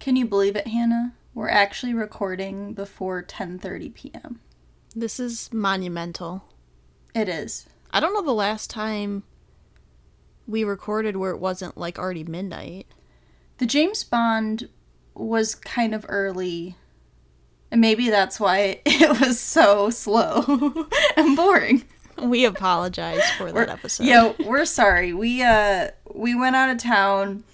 Can you believe it, Hannah? We're actually recording before 10:30 p.m. This is monumental. It is. I don't know the last time we recorded where it wasn't like already midnight. The James Bond was kind of early. And maybe that's why it was so slow and boring. We apologize for that episode. Yeah, we're sorry. We uh we went out of town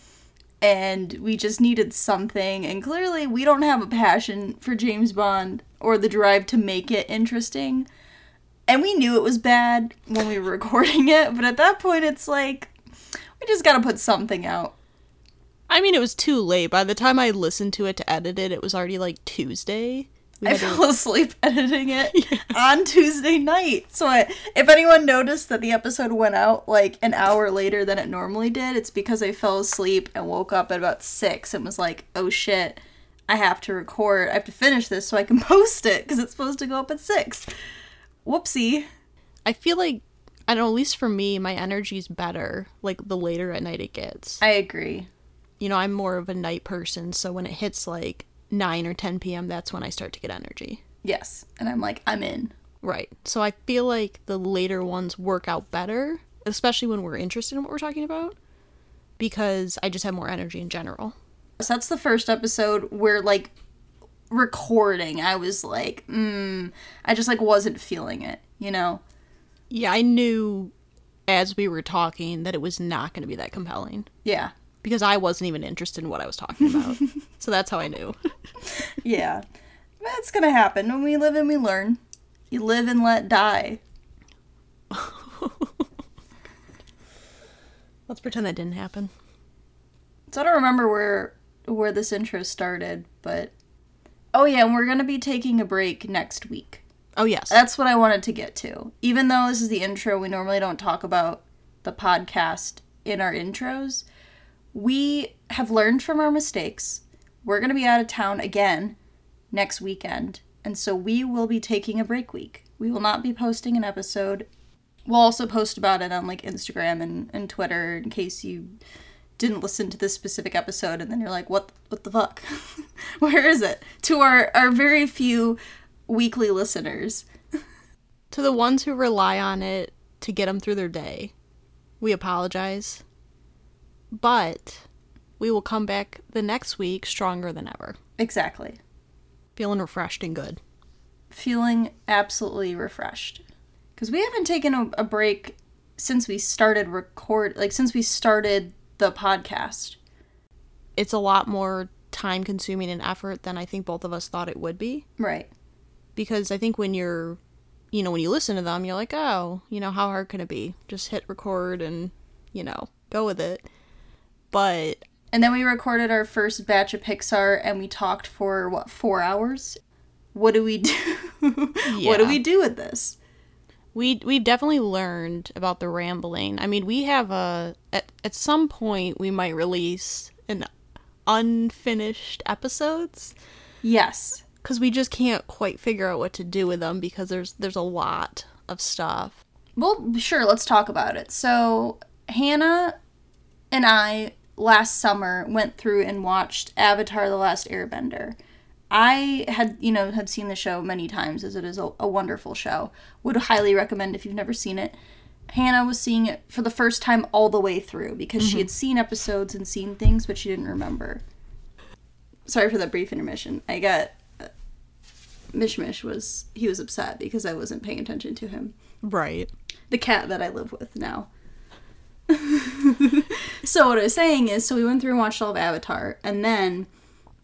and we just needed something and clearly we don't have a passion for James Bond or the drive to make it interesting. And we knew it was bad when we were recording it, but at that point it's like we just got to put something out. I mean, it was too late. By the time I listened to it to edit it, it was already like Tuesday. I fell asleep editing it on Tuesday night. So I, if anyone noticed that the episode went out like an hour later than it normally did, it's because I fell asleep and woke up at about six and was like, "Oh shit, I have to record. I have to finish this so I can post it because it's supposed to go up at six. Whoopsie. I feel like I don't know, at least for me, my energy's better like the later at night it gets. I agree. You know, I'm more of a night person, so when it hits like 9 or 10 p.m., that's when I start to get energy. Yes, and I'm like, I'm in. Right. So I feel like the later ones work out better, especially when we're interested in what we're talking about, because I just have more energy in general. So that's the first episode where like recording, I was like, mm, I just like wasn't feeling it, you know. Yeah, I knew as we were talking that it was not going to be that compelling Yeah. Because I wasn't even interested in what I was talking about. so that's how I knew. Yeah. That's gonna happen. When we live and we learn. You live and let die. Let's pretend that didn't happen. So I don't remember where where this intro started, but oh yeah, and we're gonna be taking a break next week. Oh, yes. That's what I wanted to get to. Even though this is the intro, we normally don't talk about the podcast in our intros. We have learned from our mistakes. We're going to be out of town again next weekend, and so we will be taking a break week. We will not be posting an episode. We'll also post about it on like Instagram and, and Twitter in case you didn't listen to this specific episode and then you're like, what what the fuck? Where is it? To our, our very few weekly listeners. to the ones who rely on it to get them through their day, we apologize. But we will come back the next week stronger than ever, Exactly. feeling refreshed and good. Feeling absolutely refreshed. Because we haven't taken a, a break since we started record, like since we started the podcast. It's a lot more time consuming and effort than I think both of us thought it would be. Right. Because I think when you're, you know, when you listen to them, you're like, oh, you know, how hard can it be? Just hit record and, you know, go with it. But And then we recorded our first batch of Pixar and we talked for what, four hours? What do we do? What do we do with this? we we've definitely learned about the rambling. I mean, we have a at, at some point we might release an unfinished episodes Yes. cuz we just can't quite figure out what to do with them because there's there's a lot of stuff. Well, sure, let's talk about it. So, Hannah and I last summer went through and watched Avatar The Last Airbender. I had, you know, had seen the show many times as it is a, a wonderful show. Would highly recommend if you've never seen it. Hannah was seeing it for the first time all the way through because she had seen episodes and seen things, but she didn't remember. Sorry for that brief intermission. I got uh, Mishmish was he was upset because I wasn't paying attention to him Right. the cat that I live with now. so what I was saying is, so we went through and watched all of Avatar, and then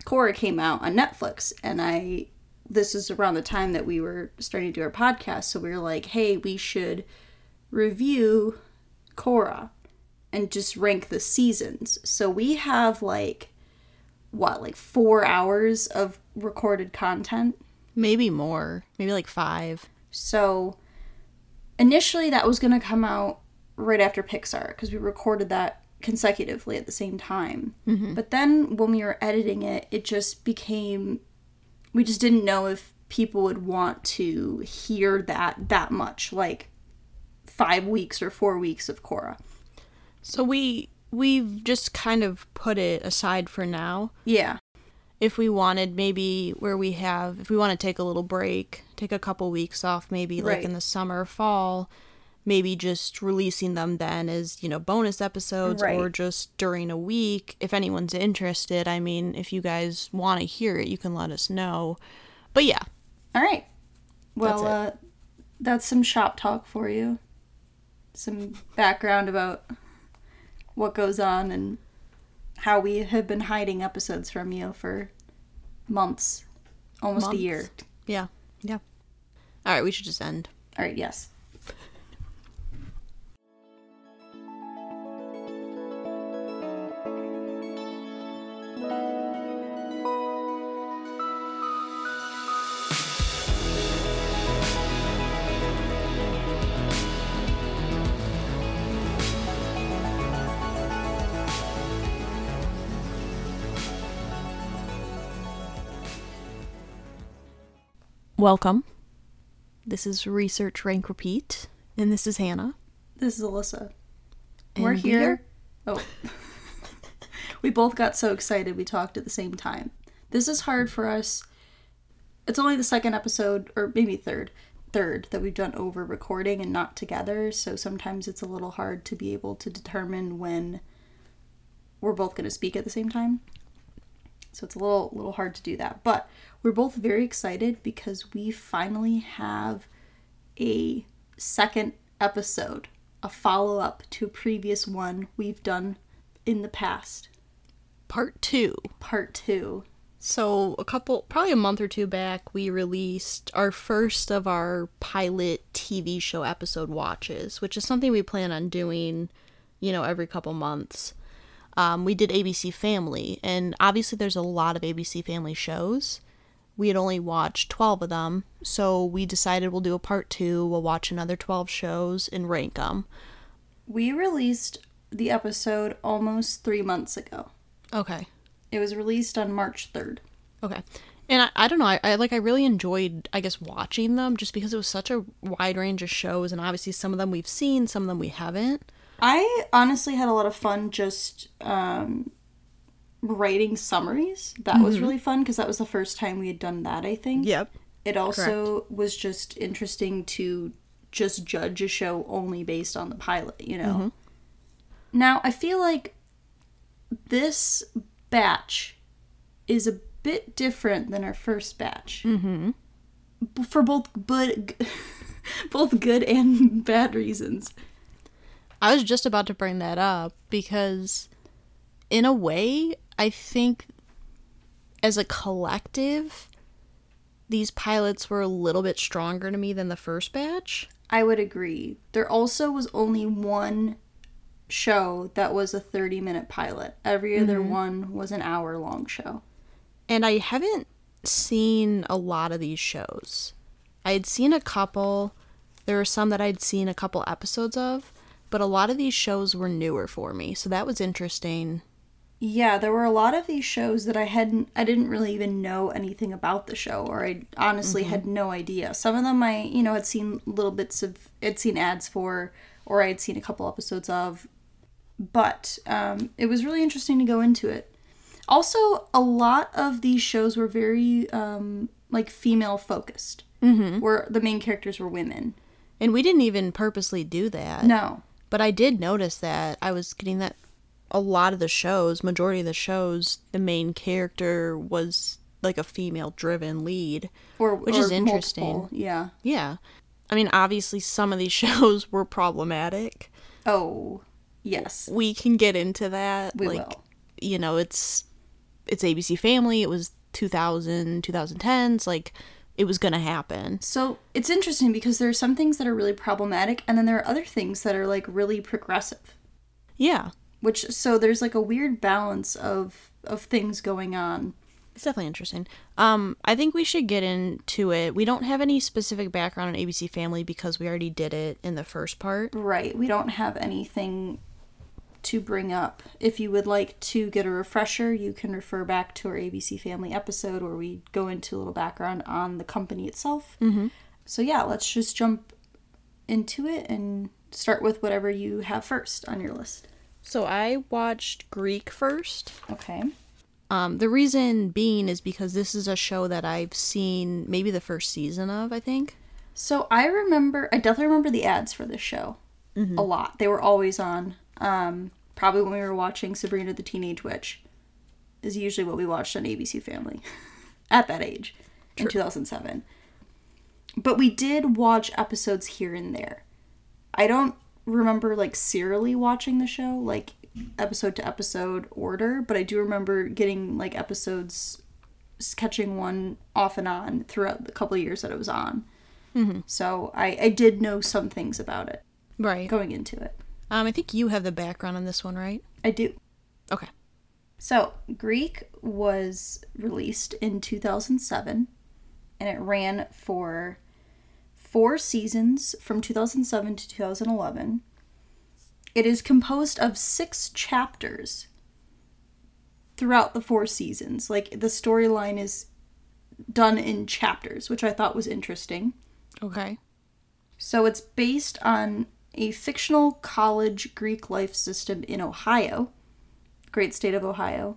Korra came out on Netflix, and I. This is around the time that we were starting to do our podcast, so we were like, "Hey, we should review Korra and just rank the seasons." So we have like what, like four hours of recorded content. Maybe more. Maybe like 5. So initially that was going to come out right after Pixar because we recorded that consecutively at the same time. Mm-hmm. But then when we were editing it, it just became we just didn't know if people would want to hear that that much like 5 weeks or 4 weeks of Korra. So we we've just kind of put it aside for now. Yeah. if we wanted maybe where we have if we want to take a little break, take a couple weeks off maybe like Right. in the summer, fall, maybe just releasing them then as, you know, bonus episodes or just during a week if anyone's interested. I mean, if you guys want to hear it, you can let us know. But yeah, All right. Well, That's uh, that's some shop talk for you. Some background about what goes on and how we have been hiding episodes from you for months, almost a year. yeah. Yeah. All right, we should just end. All right, yes. Welcome. This is Research Rank Repeat, and this is Hannah. This is Alyssa. And We're we here. Oh. we both got so excited we talked at the same time. This is hard for us. It's only the second episode, or maybe third, third that we've done over recording and not together. So sometimes it's a little hard to be able to determine when we're both going to speak at the same time. So it's a little little hard to do that. But we're both very excited because we finally have a second episode, a follow up to a previous one we've done in the past. Part two. Part two. So, a couple, probably a month or two back, we released our first of our pilot TV show episode watches, which is something we plan on doing, you know, every couple months. Um, we did ABC Family, and obviously there's a lot of ABC Family shows. We had only watched 12 of them, so we decided we'll do a part two. We'll watch another 12 shows and rank them. We released the episode almost three months ago. Okay. It was released on March 3rd. Okay. And I, I don't know, I, I like I really enjoyed I guess watching them just because it was such a wide range of shows and obviously some of them we've seen, some of them we haven't. I honestly had a lot of fun just um, writing summaries. That was really fun because that was the first time we had done that, I think. Yep. It also was just interesting to just judge a show only based on the pilot, you know? Now, I feel like this batch is a bit different than our first batch. Mm-hmm. For both but both good and bad reasons. I was just about to bring that up because in a way, I think as a collective these pilots were a little bit stronger to me than the first batch. I would agree. There also was only one show that was a 30 minute pilot. Every other mm-hmm. one was an hour long show. And I haven't seen a lot of these shows. I had seen a couple. There were some that I'd seen a couple episodes of, but a lot of these shows were newer for me. So that was interesting. Yeah, there were a lot of these shows that I hadn't I didn't really even know anything about the show or I honestly had no idea. Some of them I, you know, had seen little bits of had seen ads for or I had seen a couple episodes of. But um, it was really interesting to go into it. Also, a lot of these shows were very um, like female focused, mm-hmm. where the main characters were women. And we didn't even purposely do that. No, But I did notice that I was getting that a lot of the shows, majority of the shows, the main character was like a female driven lead. or Which or is interesting. multiple, Yeah. Yeah. I mean, obviously, some of these shows were problematic. Oh, yes, We can get into that. we like, will. you know, it's it's ABC Family. It was 2000, 2010s. Like, it was gonna happen. So it's interesting because there are some things that are really problematic, and then there are other things that are like really progressive. Yeah, Which so there's like a weird balance of of things going on. it's definitely interesting. Um, I think we should get into it. We don't have any specific background on ABC Family because we already did it in the first part. Right. We don't have anything to bring up. If you would like to get a refresher, you can refer back to our ABC Family episode where we go into a little background on the company itself. Mm-hmm. So yeah, let's just jump into it and start with whatever you have first on your list. So I watched Greek first. Okay. Um, the reason being is because this is a show that I've seen maybe the first season of, I think. So I remember, I definitely remember the ads for this show a lot. They were always on. Um, probably when we were watching Sabrina the Teenage Witch, is usually what we watched on ABC Family at that age in 2007. But we did watch episodes here and there. I don't remember like serially watching the show, like episode to episode order, but I do remember getting like episodes, catching one off and on throughout the couple of years that it was on. So I, I did know some things about it Right. going into it. Um, I think you have the background on this one, right? I do. Okay. So, Greek was released in 2007 and it ran for four seasons from 2007 to 2011. It is composed of six chapters throughout the four seasons. Like, the storyline is done in chapters, which I thought was interesting. Okay. So it's based on a fictional college Greek life system in Ohio. Great state of Ohio.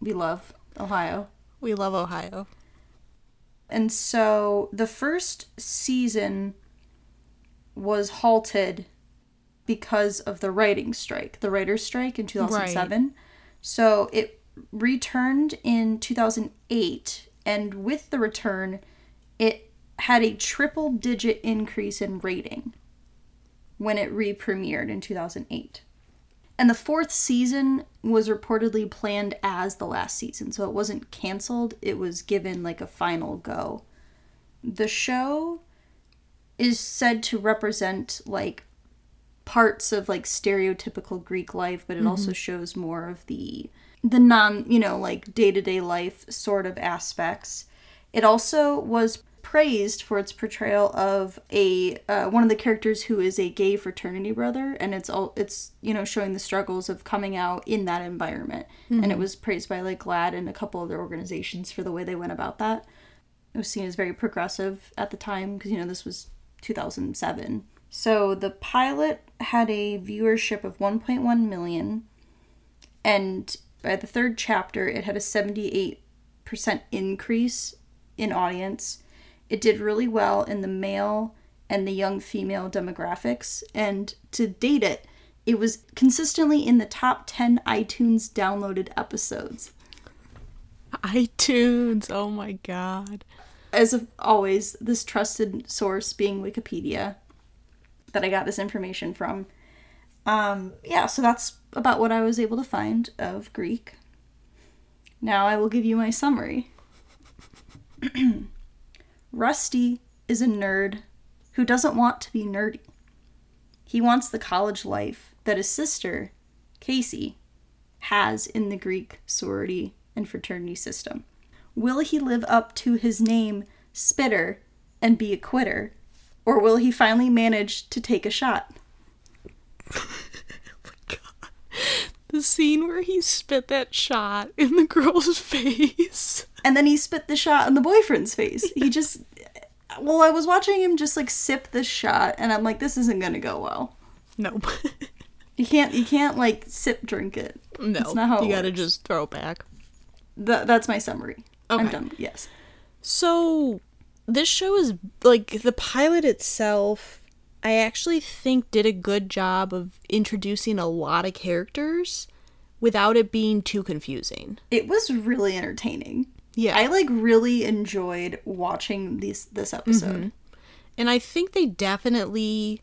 We love Ohio. We love Ohio. And so the first season was halted because of the writing strike, the writer's strike in 2007. So it returned in 2008, and with the return, it had a triple digit increase in rating when it re premiered in 2008. And the fourth season was reportedly planned as the last season, so it wasn't canceled, it was given like a final go. The show is said to represent like parts of like stereotypical Greek life, but it mm-hmm. also shows more of the the non, you know, like day-to-day life sort of aspects. It also was praised for its portrayal of a uh, one of the characters who is a gay fraternity brother and it's all it's you know showing the struggles of coming out in that environment. And it was praised by like GLAAD and a couple other organizations for the way they went about that. It was seen as very progressive at the time because you know this was 2007 so the pilot had a viewership of 1.1 million and by the third chapter it had a 78% increase in audience it did really well in the male and the young female demographics and to date it it was consistently in the top 10 itunes downloaded episodes iTunes. Oh my god. as of always, this trusted source being Wikipedia that I got this information from. Um, yeah, so that's about what I was able to find of Greek. Now I will give you my summary. Rusty is a nerd who doesn't want to be nerdy. He wants the college life that his sister, Casey, has in the Greek sorority and fraternity system. Will he live up to his name, Spitter, and be a quitter? Or will he finally manage to take a shot? Oh The scene where he spit that shot in the girl's face. And then he spit the shot in the boyfriend's face. He just. Well, I was watching him just like sip this shot, and I'm like, this isn't gonna go well. Nope. You can't, you can't like sip drink it. no. That's not how it you gotta works. just throw it back. Th- that's my summary. I'm done. Yes. So, this show is like the pilot itself. I actually think did a good job of introducing a lot of characters without it being too confusing. It was really entertaining. Yeah. I like really enjoyed watching these this episode. Mm-hmm. And I think they definitely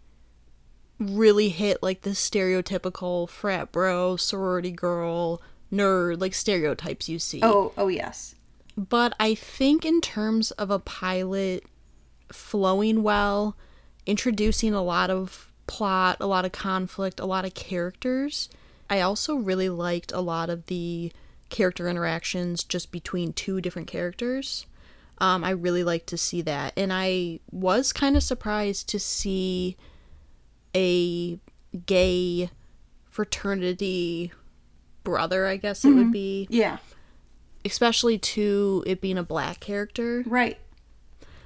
really hit like the stereotypical frat bro, sorority girl, nerd, like stereotypes you see. Oh, oh yes. But I think in terms of a pilot flowing well, introducing a lot of plot, a lot of conflict, a lot of characters, I also really liked a lot of the character interactions just between two different characters. Um, I really like to see that. And I was kind of surprised to see a gay fraternity brother, I guess it would be, Yeah. especially to it being a black character. Right.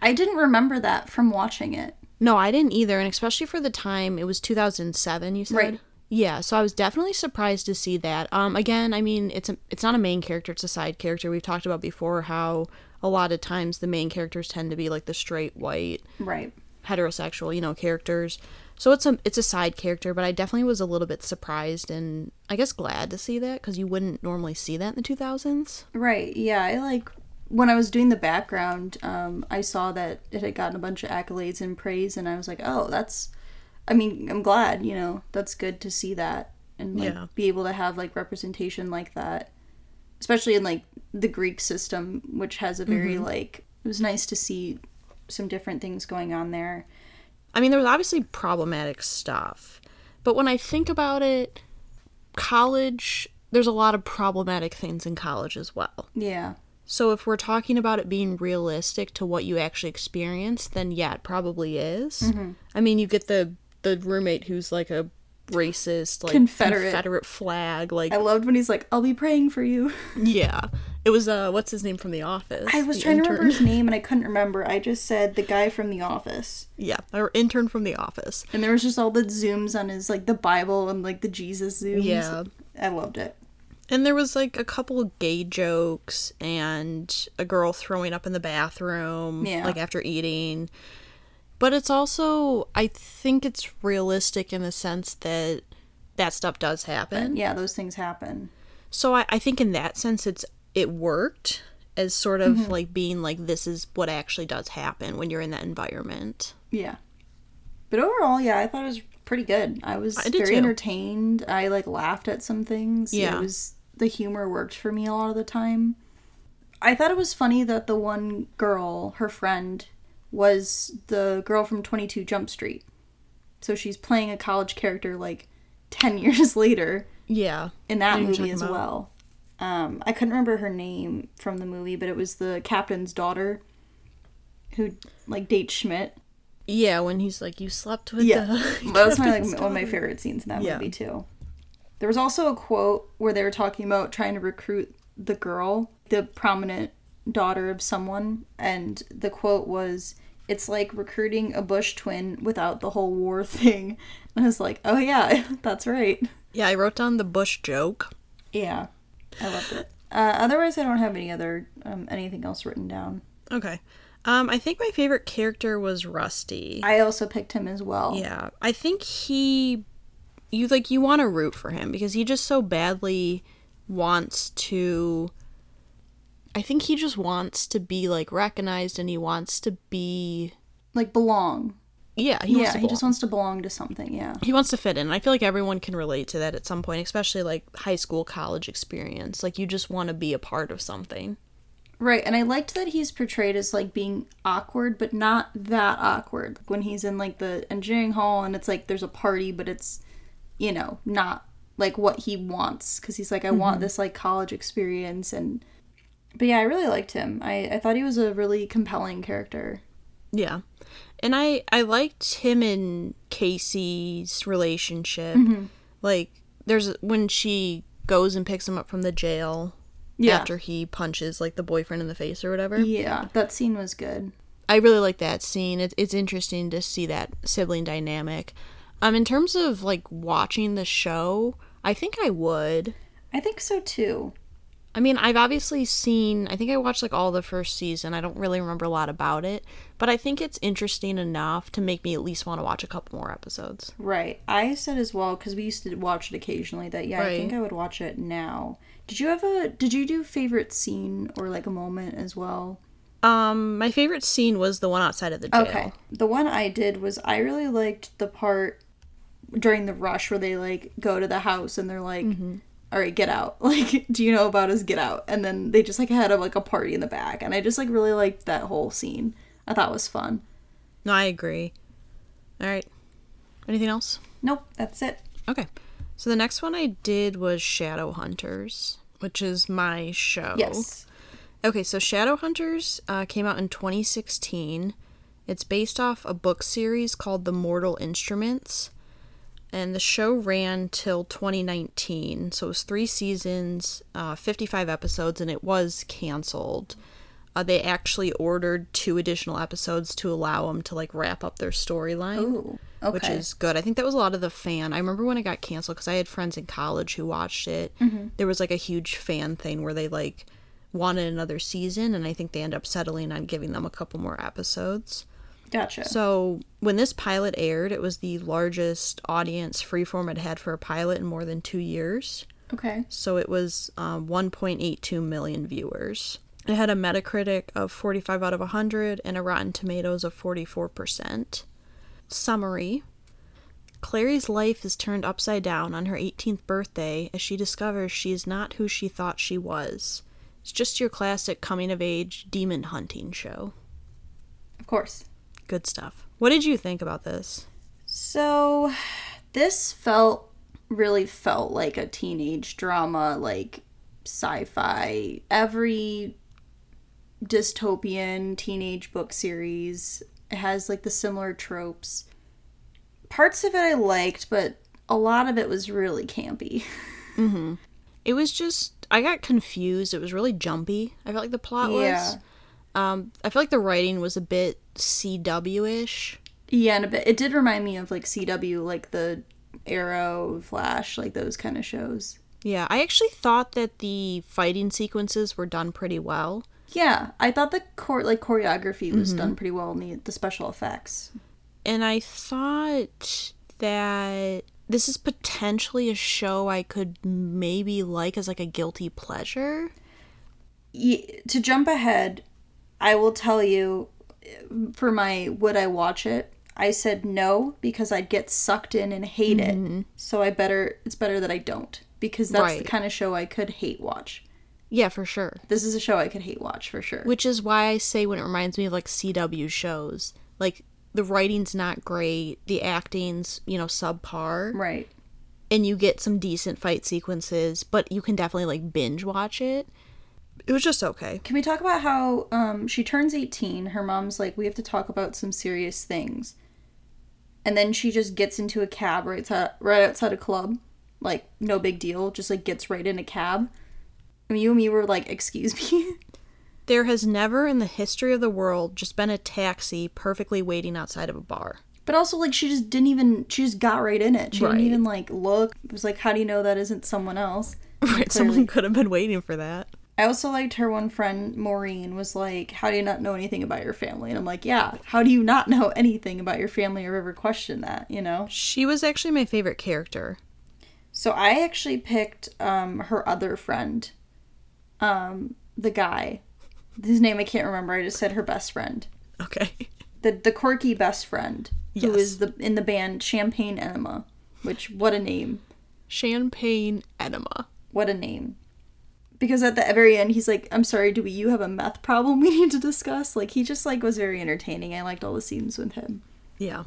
I didn't remember that from watching it. No, I didn't either, and especially for the time, it was 2007, you said? Right. Yeah, so I was definitely surprised to see that. Um, again, I mean, it's a, it's not a main character; it's a side character. We've talked about before how a lot of times the main characters tend to be like the straight white Right. heterosexual, you know, characters. So it's a it's a side character, but I definitely was a little bit surprised and I guess glad to see that because you wouldn't normally see that in the two thousands. Right. Yeah. I like when I was doing the background, um, I saw that it had gotten a bunch of accolades and praise, and I was like, oh, that's. I mean, I'm glad. You know, that's good to see that and like Yeah. be able to have like representation like that, especially in like the Greek system, which has a very like. It was nice to see some different things going on there. I mean, there was obviously problematic stuff, but when I think about it, college there's a lot of problematic things in college as well. Yeah. So if we're talking about it being realistic to what you actually experience, then yeah, it probably is. I mean, you get the the roommate who's like a racist, like Confederate. Confederate flag, like I loved when he's like, "I'll be praying for you." yeah. It was uh, what's his name from The Office? I was trying to remember his name and I couldn't remember. I just said the guy from The Office. Yeah, our intern from The Office. And there was just all the zooms on his like the Bible and like the Jesus zooms. Yeah. I loved it. And there was like a couple of gay jokes and a girl throwing up in the bathroom, Yeah. like after eating. But it's also, I think it's realistic in the sense that that stuff does happen. Yeah, those things happen. So I, I think in that sense, it's it worked as sort of Mm-hmm. like being like this is what actually does happen when you're in that environment. Yeah. But overall, yeah, I thought it was pretty good. I was I very too. entertained. I like laughed at some things. Yeah. It was the humor worked for me a lot of the time. I thought it was funny that the one girl, her friend, was the girl from 22 Jump Street. So she's playing a college character like 10 years later Yeah. in that I know what you're movie as about. well. Um, I couldn't remember her name from the movie, but it was the captain's daughter who like dates Schmidt. Yeah, when he's like, you slept with Yeah, the. that was my like one of my favorite scenes in that Yeah. movie too. There was also a quote where they were talking about trying to recruit the girl, the prominent daughter of someone, and the quote was, "It's like recruiting a Bush twin without the whole war thing." And I was like, "Oh yeah, that's right." Yeah, I wrote down the Bush joke. Yeah, I loved it. Uh, otherwise, I don't have any other um, anything else written down. Okay. Um, I think my favorite character was Rusty. I also picked him as well. yeah, I think he, you like you want to root for him because he just so badly wants to. I think he just wants to be like recognized and he wants to be. like belong. Yeah, he wants yeah, to he just wants to belong to something. Yeah. he wants to fit in. I feel like everyone can relate to that at some point, especially like high school, college experience. Like you just want to be a part of something. Right, and I liked that he's portrayed as like being awkward, but not that awkward. When he's in like the engineering hall and it's like there's a party, but it's, you know, not like what he wants. Because he's like, I want mm-hmm. this like college experience. And, but yeah, I really liked him. I, I thought he was a really compelling character. Yeah. And I I liked him and Casey's relationship. Mm-hmm. Like there's when she goes and picks him up from the jail Yeah. after he punches like the boyfriend in the face or whatever. Yeah, that scene was good. I really like that scene. It, it's interesting to see that sibling dynamic. Um in terms of like watching the show, I think I would. I think so too. I mean, I've obviously seen, I think I watched like all the first season. I don't really remember a lot about it, but I think it's interesting enough to make me at least want to watch a couple more episodes. Right. I said as well because we used to watch it occasionally that yeah, I think I would watch it now. Did you have a? Did you do favorite scene or like a moment as well? Um, my favorite scene was the one outside of the jail. Okay. The one I did was I really liked the part during the rush where they like go to the house and they're like, "All right, get out." Like, do you know about us? Get out. And then they just like had a, like a party in the back, and I just like really liked that whole scene. I thought it was fun. No, I agree. All right. Anything else? Nope, that's it. Okay. So the next one I did was Shadowhunters, which is my show. Yes. Okay, so Shadowhunters uh, came out in 2016. It's based off a book series called The Mortal Instruments. And the show ran till 2019. So it was three seasons, uh, 55 episodes, and it was canceled uh, they actually ordered two additional episodes to allow them to like wrap up their storyline. Okay. Which is good. I think that was a lot of the fan. I remember when it got canceled because I had friends in college who watched it. Mm-hmm. There was like a huge fan thing where they like wanted another season, and I think they end up settling on giving them a couple more episodes. Gotcha. So when this pilot aired, it was the largest audience Freeform had had for a pilot in more than two years. okay. So it was um, 1.82 million viewers. It had a Metacritic of 45 out of 100 and a Rotten Tomatoes of 44%. Summary Clary's life is turned upside down on her 18th birthday as she discovers she is not who she thought she was. It's just your classic coming of age demon hunting show. Of course. Good stuff. What did you think about this? So, this felt really felt like a teenage drama, like sci-fi. Every dystopian teenage book series has like the similar tropes. Parts of it I liked, but a lot of it was really campy. Mm-hmm. It was just I got confused. It was really jumpy. I felt like the plot was. Yeah. Um, I feel like the writing was a bit CW-ish. Yeah, and a bit. It did remind me of like CW, like the Arrow, Flash, like those kind of shows. Yeah, I actually thought that the fighting sequences were done pretty well. Yeah, I thought the chor- like choreography was done pretty well in the, the special effects. And I thought that this is potentially a show I could maybe like as like a guilty pleasure. Ye- to jump ahead, I will tell you for my would I watch it? I said no because I'd get sucked in and hate it. Mm-hmm. So I better it's better that I don't because that's the kind of show I could hate watch. Yeah, for sure. This is a show I could hate watch for sure. Which is why I say when it reminds me of like CW shows, like the writing's not great, the acting's, you know, subpar, right. and you get some decent fight sequences, but you can definitely like binge watch it. It was just okay. Can we talk about how um, she turns 18? Her mom's like, we have to talk about some serious things. And then she just gets into a cab right outside, right outside a club. Like, no big deal. Just, like, gets right in a cab. And you and me were like, excuse me? There has never in the history of the world just been a taxi perfectly waiting outside of a bar. but also, like, she just didn't even, she just got right in it. She Right. didn't even, like, look. It was like, how do you know that isn't someone else? Right, someone could have been waiting for that. I also liked her one friend, Maureen, was like, How do you not know anything about your family? And I'm like, Yeah, how do you not know anything about your family or ever question that, you know? She was actually my favorite character. So I actually picked um, her other friend, um, the guy. His name I can't remember. I just said her best friend, Okay. the the quirky best friend who Yes. is the in the band Champagne Enema. Which what a name! Champagne enema. What a name! Because at the very end, he's like, "I'm sorry, do we you have a meth problem we need to discuss?" Like he just like was very entertaining. I liked all the scenes with him. Yeah.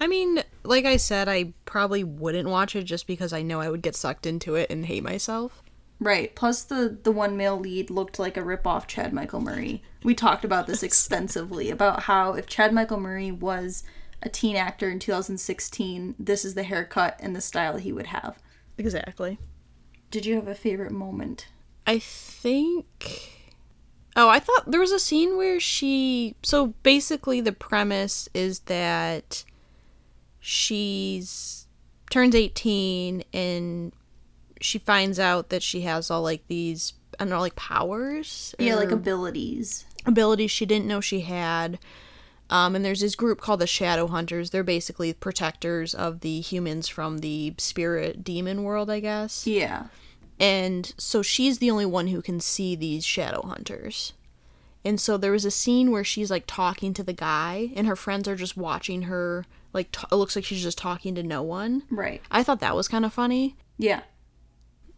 I mean, like I said, I probably wouldn't watch it just because I know I would get sucked into it and hate myself. Right. Plus, the the one male lead looked like a rip off Chad Michael Murray. We talked about this extensively about how if Chad Michael Murray was a teen actor in 2016, this is the haircut and the style he would have. Exactly. Did you have a favorite moment? I think. Oh, I thought there was a scene where she. So basically, the premise is that she's turns 18 and she finds out that she has all like these I don't know like powers Yeah, like abilities. abilities she didn't know she had. Um, and there's this group called the Shadow Hunters. They're basically protectors of the humans from the spirit demon world, I guess. Yeah. And so she's the only one who can see these shadow hunters. And so there was a scene where she's like talking to the guy, and her friends are just watching her. Like, t- it looks like she's just talking to no one. Right. I thought that was kind of funny. Yeah.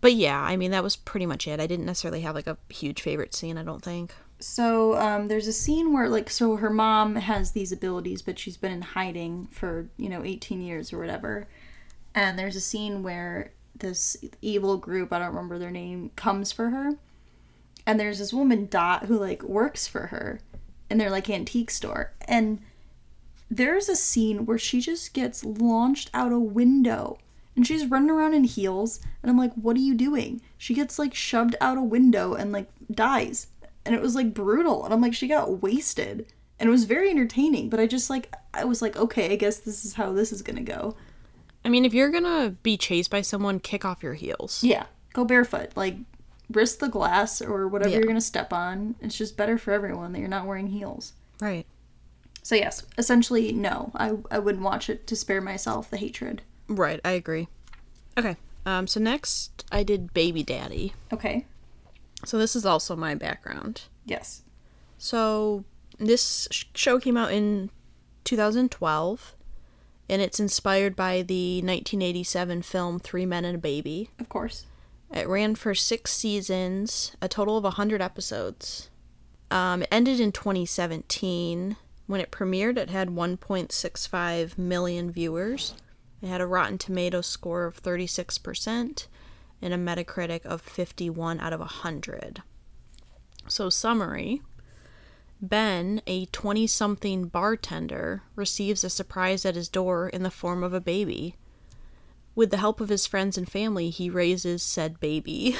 But yeah, I mean, that was pretty much it. I didn't necessarily have like a huge favorite scene, I don't think. So um, there's a scene where like so her mom has these abilities, but she's been in hiding for you know 18 years or whatever. And there's a scene where this evil group I don't remember their name comes for her, and there's this woman Dot who like works for her, in their like antique store, and there's a scene where she just gets launched out a window. And she's running around in heels, and I'm like, "What are you doing?" She gets like shoved out a window and like dies and it was like brutal. And I'm like, she got wasted. And it was very entertaining, but I just like, I was like, okay, I guess this is how this is gonna go. I mean, if you're gonna be chased by someone, kick off your heels. Yeah, go barefoot. Like, risk the glass or whatever Yeah. you're gonna step on. It's just better for everyone that you're not wearing heels. Right. So, yes, essentially, no, I, I wouldn't watch it to spare myself the hatred. Right, I agree. Okay. Um, so next I did Baby Daddy. Okay, So this is also my background. yes. So this sh- show came out in 2012 and it's inspired by the 1987 film Three Men and a Baby. Of course. It ran for 6 seasons, a total of 100 episodes. Um, it ended in 2017. When it premiered, it had 1.65 million viewers. It had a Rotten Tomato score of 36% and a Metacritic of 51 out of 100. So, summary Ben, a 20 something bartender, receives a surprise at his door in the form of a baby. With the help of his friends and family, he raises said baby.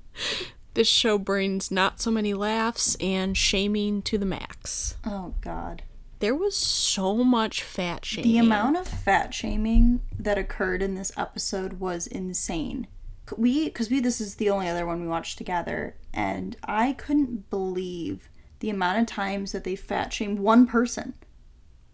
this show brings not so many laughs and shaming to the max. Oh, God. There was so much fat shaming. The amount of fat shaming that occurred in this episode was insane. We, because we, this is the only other one we watched together, and I couldn't believe the amount of times that they fat shamed one person.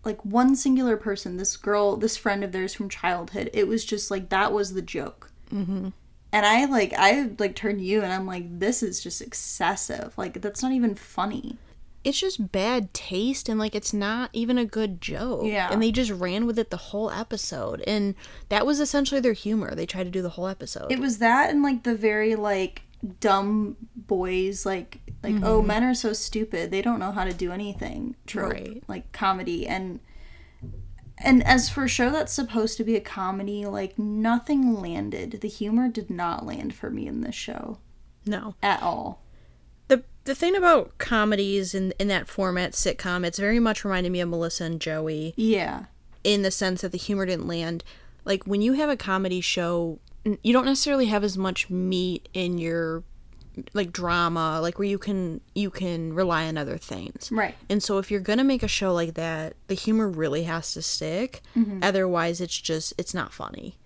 Like one singular person, this girl, this friend of theirs from childhood. It was just like that was the joke. Mm-hmm. And I like, I like turned to you and I'm like, this is just excessive. Like, that's not even funny. it's just bad taste and like it's not even a good joke. Yeah. And they just ran with it the whole episode. And that was essentially their humor. They tried to do the whole episode. It was that and like the very like dumb boys like like oh mm-hmm. men are so stupid. They don't know how to do anything. Trope Right. like comedy. And and as for a show that's supposed to be a comedy like nothing landed. The humor did not land for me in this show. No. at all. The the thing about comedies in in that format sitcom, it's very much reminded me of Melissa and Joey yeah. in the sense that the humor didn't land. Like when you have a comedy show, you don't necessarily have as much meat in your like drama, like where you can you can rely on other things. right And so if you're going to make a show like that, the humor really has to stick. Otherwise it's just it's not funny.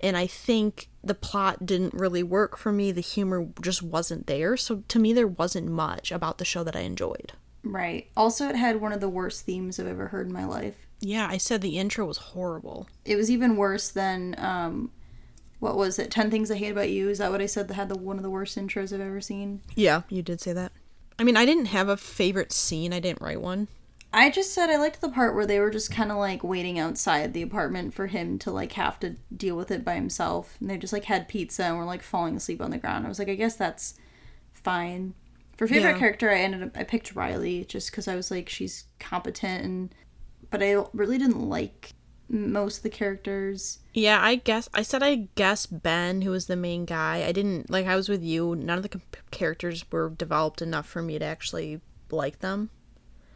And I think the plot didn't really work for me. The humor just wasn't there. So to me there wasn't much about the show that I enjoyed. right also it had one of the worst themes i've ever heard in my life Yeah, I said the intro was horrible. it was even worse than um what was it 10 things i hate about you is that what i said that had the one of the worst intros i've ever seen Yeah, you did say that. I mean, I didn't have a favorite scene. I didn't write one. I just said I liked the part where they were just kind of like waiting outside the apartment for him to like have to deal with it by himself. And they just like had pizza and were like falling asleep on the ground. I was like, I guess that's fine. For favorite Yeah. character, I ended up I picked Riley just because I was like she's competent and, but I really didn't like most of the characters. Yeah, I guess I said I guess Ben, who was the main guy. I didn't like. I was with you. None of the com- characters were developed enough for me to actually like them.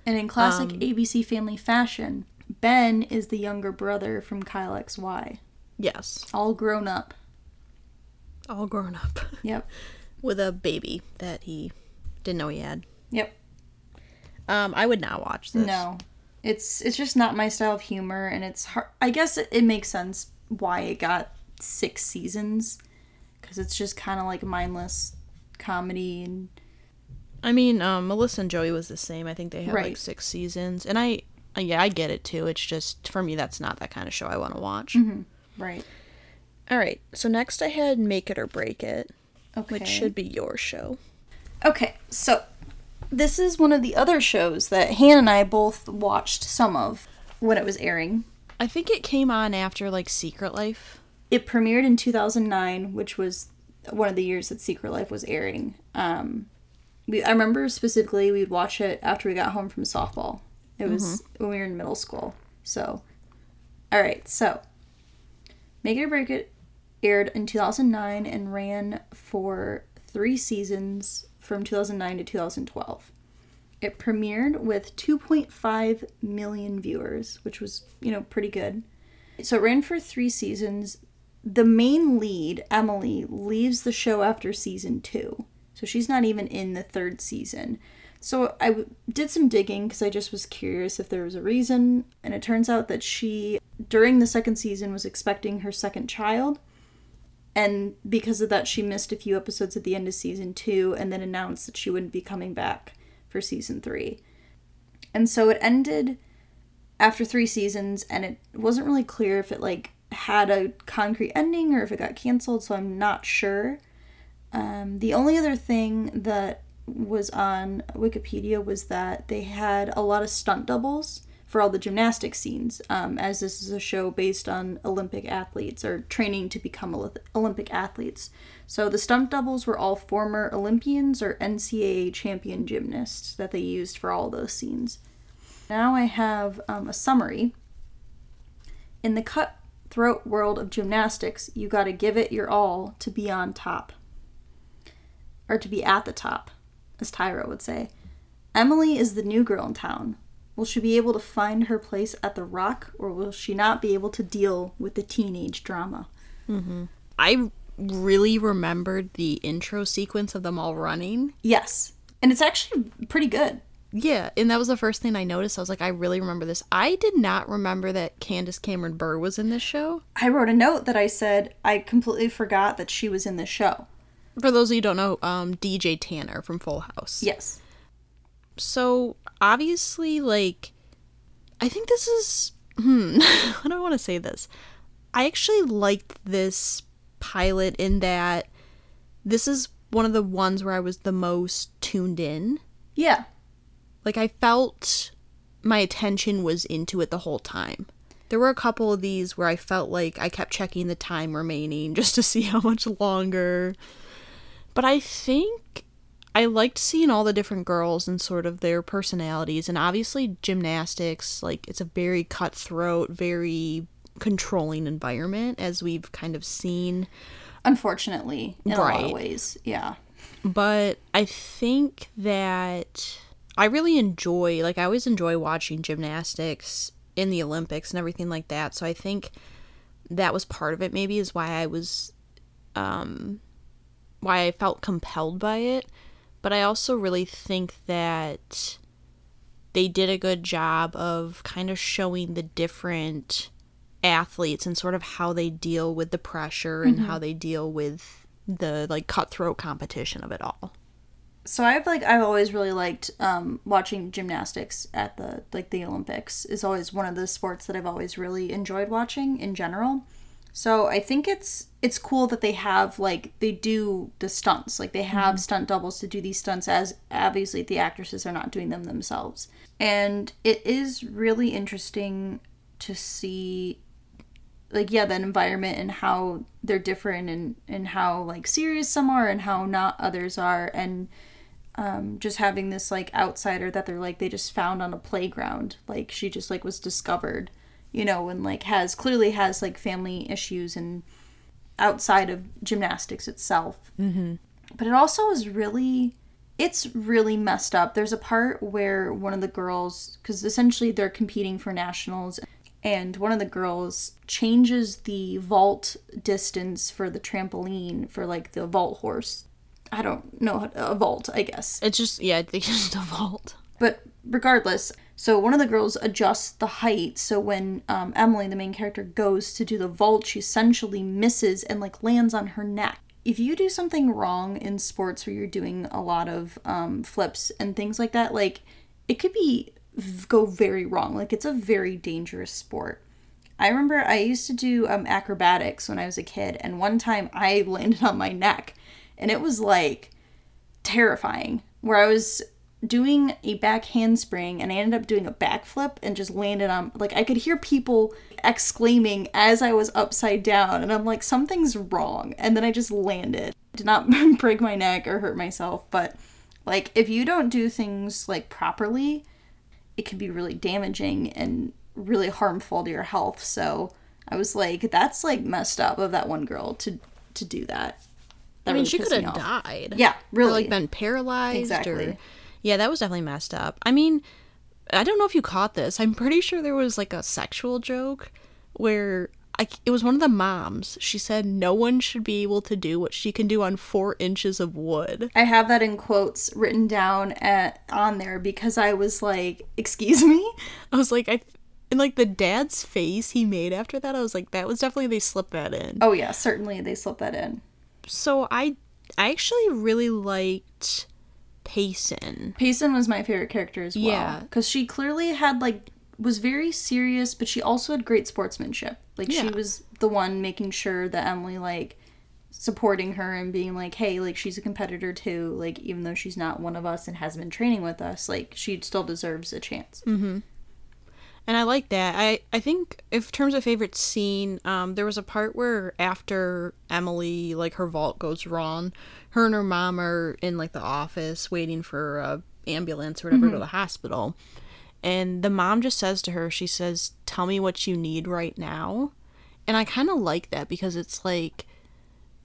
And in classic Um, ABC Family fashion, Ben is the younger brother from Kyle XY, Yes, all grown up. all grown up Yep. with a baby that he didn't know he had. Yep. Um, I would not watch this. No, it's it's just not my style of humor, and it's hard. I guess it, it makes sense why it got six seasons, because it's just kind of like mindless comedy, and I mean, um, Melissa and Joey was the same. I think they had like six seasons, and I, uh, yeah, I get it too. It's just for me, that's not that kind of show I want to watch. right. All right, so next I had Make It or Break It, Okay. which should be your show. Okay, so this is one of the other shows that Han and I both watched some of when it was airing. I think it came on after like Secret Life. It premiered in 2009, which was one of the years that Secret Life was airing. Um, we, I remember specifically we'd watch it after we got home from softball. It was when we were in middle school. So, all right. So, Make It or Break It aired in 2009 and ran for three seasons from 2009 to 2012. It premiered with 2.5 million viewers, which was, you know, pretty good. So it ran for three seasons. The main lead, Emily, leaves the show after season two. So she's not even in the third season. So I w- did some digging because I just was curious if there was a reason. And it turns out that she, during the second season, was expecting her second child. And because of that, she missed a few episodes at the end of season two and then announced that she wouldn't be coming back for season three. And so it ended after three seasons, and it wasn't really clear if it like had a concrete ending or if it got canceled, so I'm not sure. Um, the only other thing that was on Wikipedia was that they had a lot of stunt doubles for all the gymnastic scenes, um, as this is a show based on Olympic athletes or training to become Olympic athletes. So the stunt doubles were all former Olympians or NCAA champion gymnasts that they used for all those scenes. Now I have um, a summary. In the cutthroat world of gymnastics, you got to give it your all to be on top, or to be at the top, as Tyra would say. Emily is the new girl in town. Will she be able to find her place at the Rock, or will she not be able to deal with the teenage drama? Mm-hmm. I really remembered the intro sequence of them all running. Yes, and it's actually pretty good. Yeah, and that was the first thing I noticed. I was like, I really remember this. I did not remember that Candace Cameron Bure was in this show. I wrote a note that I said I completely forgot that she was in this show. For those of you who don't know, um, DJ Tanner from Full House. Yes. So obviously, like, I think this is. Hmm. How don't want to say this? I actually liked this pilot in that this is one of the ones where I was the most tuned in. Yeah. Like I felt my attention was into it the whole time. There were a couple of these where I felt like I kept checking the time remaining just to see how much longer. But I think I liked seeing all the different girls and sort of their personalities and obviously gymnastics like it's a very cutthroat, very controlling environment as we've kind of seen unfortunately in right. a lot of ways. Yeah. But I think that I really enjoy, like, I always enjoy watching gymnastics in the Olympics and everything like that. So I think that was part of it, maybe, is why I was, um, why I felt compelled by it. But I also really think that they did a good job of kind of showing the different athletes and sort of how they deal with the pressure and mm-hmm. how they deal with the like cutthroat competition of it all so I've like I've always really liked um, watching gymnastics at the like the Olympics is always one of the sports that I've always really enjoyed watching in general. So I think it's it's cool that they have like they do the stunts like they have mm-hmm. stunt doubles to do these stunts as obviously the actresses are not doing them themselves. And it is really interesting to see like yeah that environment and how they're different and and how like serious some are and how not others are and um, just having this like outsider that they're like they just found on a playground like she just like was discovered you know and like has clearly has like family issues and outside of gymnastics itself mm-hmm. but it also is really it's really messed up there's a part where one of the girls because essentially they're competing for nationals and one of the girls changes the vault distance for the trampoline for like the vault horse I don't know a vault, I guess. It's just yeah, I think it's just a vault. But regardless, so one of the girls adjusts the height. So when um, Emily, the main character, goes to do the vault, she essentially misses and like lands on her neck. If you do something wrong in sports where you're doing a lot of um, flips and things like that, like it could be go very wrong. Like it's a very dangerous sport. I remember I used to do um, acrobatics when I was a kid, and one time I landed on my neck and it was like terrifying. Where I was doing a back handspring and I ended up doing a backflip and just landed on like I could hear people exclaiming as I was upside down and I'm like something's wrong and then I just landed. Did not break my neck or hurt myself, but like if you don't do things like properly, it can be really damaging and really harmful to your health. So I was like that's like messed up of that one girl to to do that. That I mean, really she could have died. Yeah, really. Or, like been paralyzed. Exactly. Or, yeah, that was definitely messed up. I mean, I don't know if you caught this. I'm pretty sure there was like a sexual joke where I, it was one of the moms. She said no one should be able to do what she can do on four inches of wood. I have that in quotes written down at on there because I was like, "Excuse me." I was like, I and like the dad's face he made after that, I was like, that was definitely they slipped that in. Oh yeah, certainly they slipped that in. So I I actually really liked Payson. Payson was my favorite character as well. Yeah. because she clearly had like was very serious, but she also had great sportsmanship. Like she was the one making sure that Emily like supporting her and being like, hey, like she's a competitor too. Like even though she's not one of us and hasn't been training with us, like she still deserves a chance. Mm-hmm. And I like that. I, I think in terms of favorite scene, um, there was a part where after Emily, like her vault goes wrong, her and her mom are in like the office waiting for a ambulance or whatever to go to the mm-hmm. hospital. And the mom just says to her, she says, Tell me what you need right now. And I kind of like that because it's like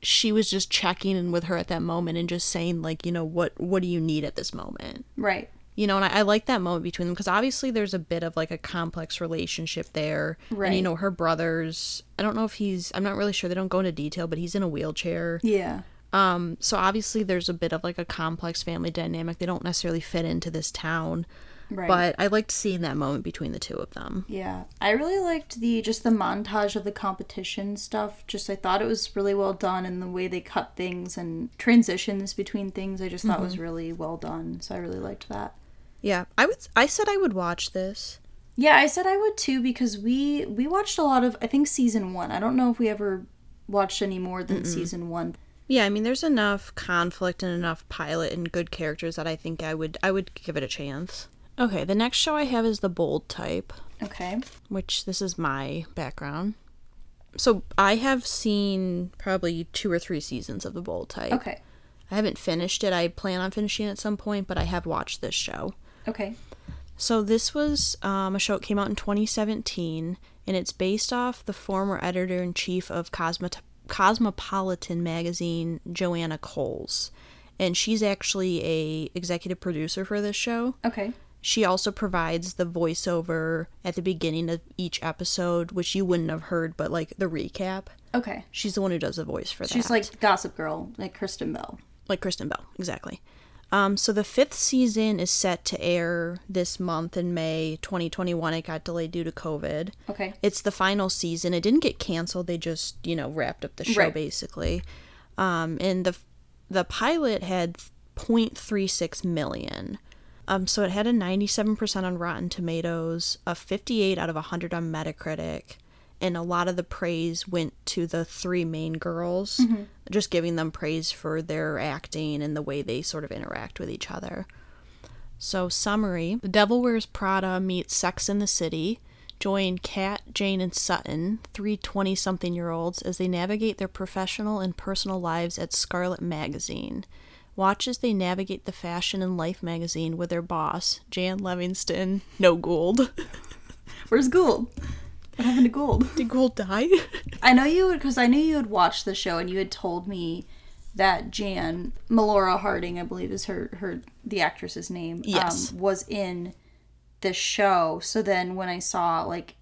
she was just checking in with her at that moment and just saying like, you know, what what do you need at this moment? Right. you know and I, I like that moment between them because obviously there's a bit of like a complex relationship there and Right. you know her brothers i don't know if he's i'm not really sure they don't go into detail but he's in a wheelchair Yeah. Um so obviously there's a bit of like a complex family dynamic they don't necessarily fit into this town Right. but i liked seeing that moment between the two of them Yeah, I really liked the just the montage of the competition stuff. Just I thought it was really well done, and the way they cut things and transitions between things, I just thought was really well done. So I really liked that. yeah i would i said i would watch this Yeah, I said I would too because we we watched a lot of I think season one. I don't know if we ever watched any more than season one. Yeah i mean there's enough conflict and enough pilot and good characters that i think i would i would give it a chance okay the next show i have is the bold type Okay. which this is my background. So I have seen probably two or three seasons of The Bold Type. Okay. I haven't finished it. I plan on finishing it at some point, but I have watched this show. Okay. So this was um, a show that came out in 2017, and it's based off the former editor in chief of Cosmot- Cosmopolitan magazine, Joanna Coles, and she's actually a executive producer for this show. Okay. She also provides the voiceover at the beginning of each episode, which you wouldn't have heard, but like the recap. Okay. She's the one who does the voice for that. She's like Gossip Girl, like Kristen Bell. like Kristen Bell, exactly. Um, so the fifth season is set to air this month in May 2021. It got delayed due to COVID. Okay. It's the final season. It didn't get canceled. They just, you know, wrapped up the show Right. basically. Um, and the the pilot had 0.36 million. Um, so it had a 97% on Rotten Tomatoes, a 58 out of 100 on Metacritic, and a lot of the praise went to the three main girls, mm-hmm. just giving them praise for their acting and the way they sort of interact with each other. So, summary The Devil Wears Prada meets Sex in the City. Join Kat, Jane, and Sutton, three 20 something year olds, as they navigate their professional and personal lives at Scarlet Magazine. Watch as they navigate the fashion and life magazine with their boss, Jan Levinson, no Gould. Where's Gould? What happened to Gould? Did Gould die? I know you would, because I knew you had watched the show, and you had told me that Jan Melora Hardin, I believe is her her the actress's name, Yes. um, was in the show. So then when I saw like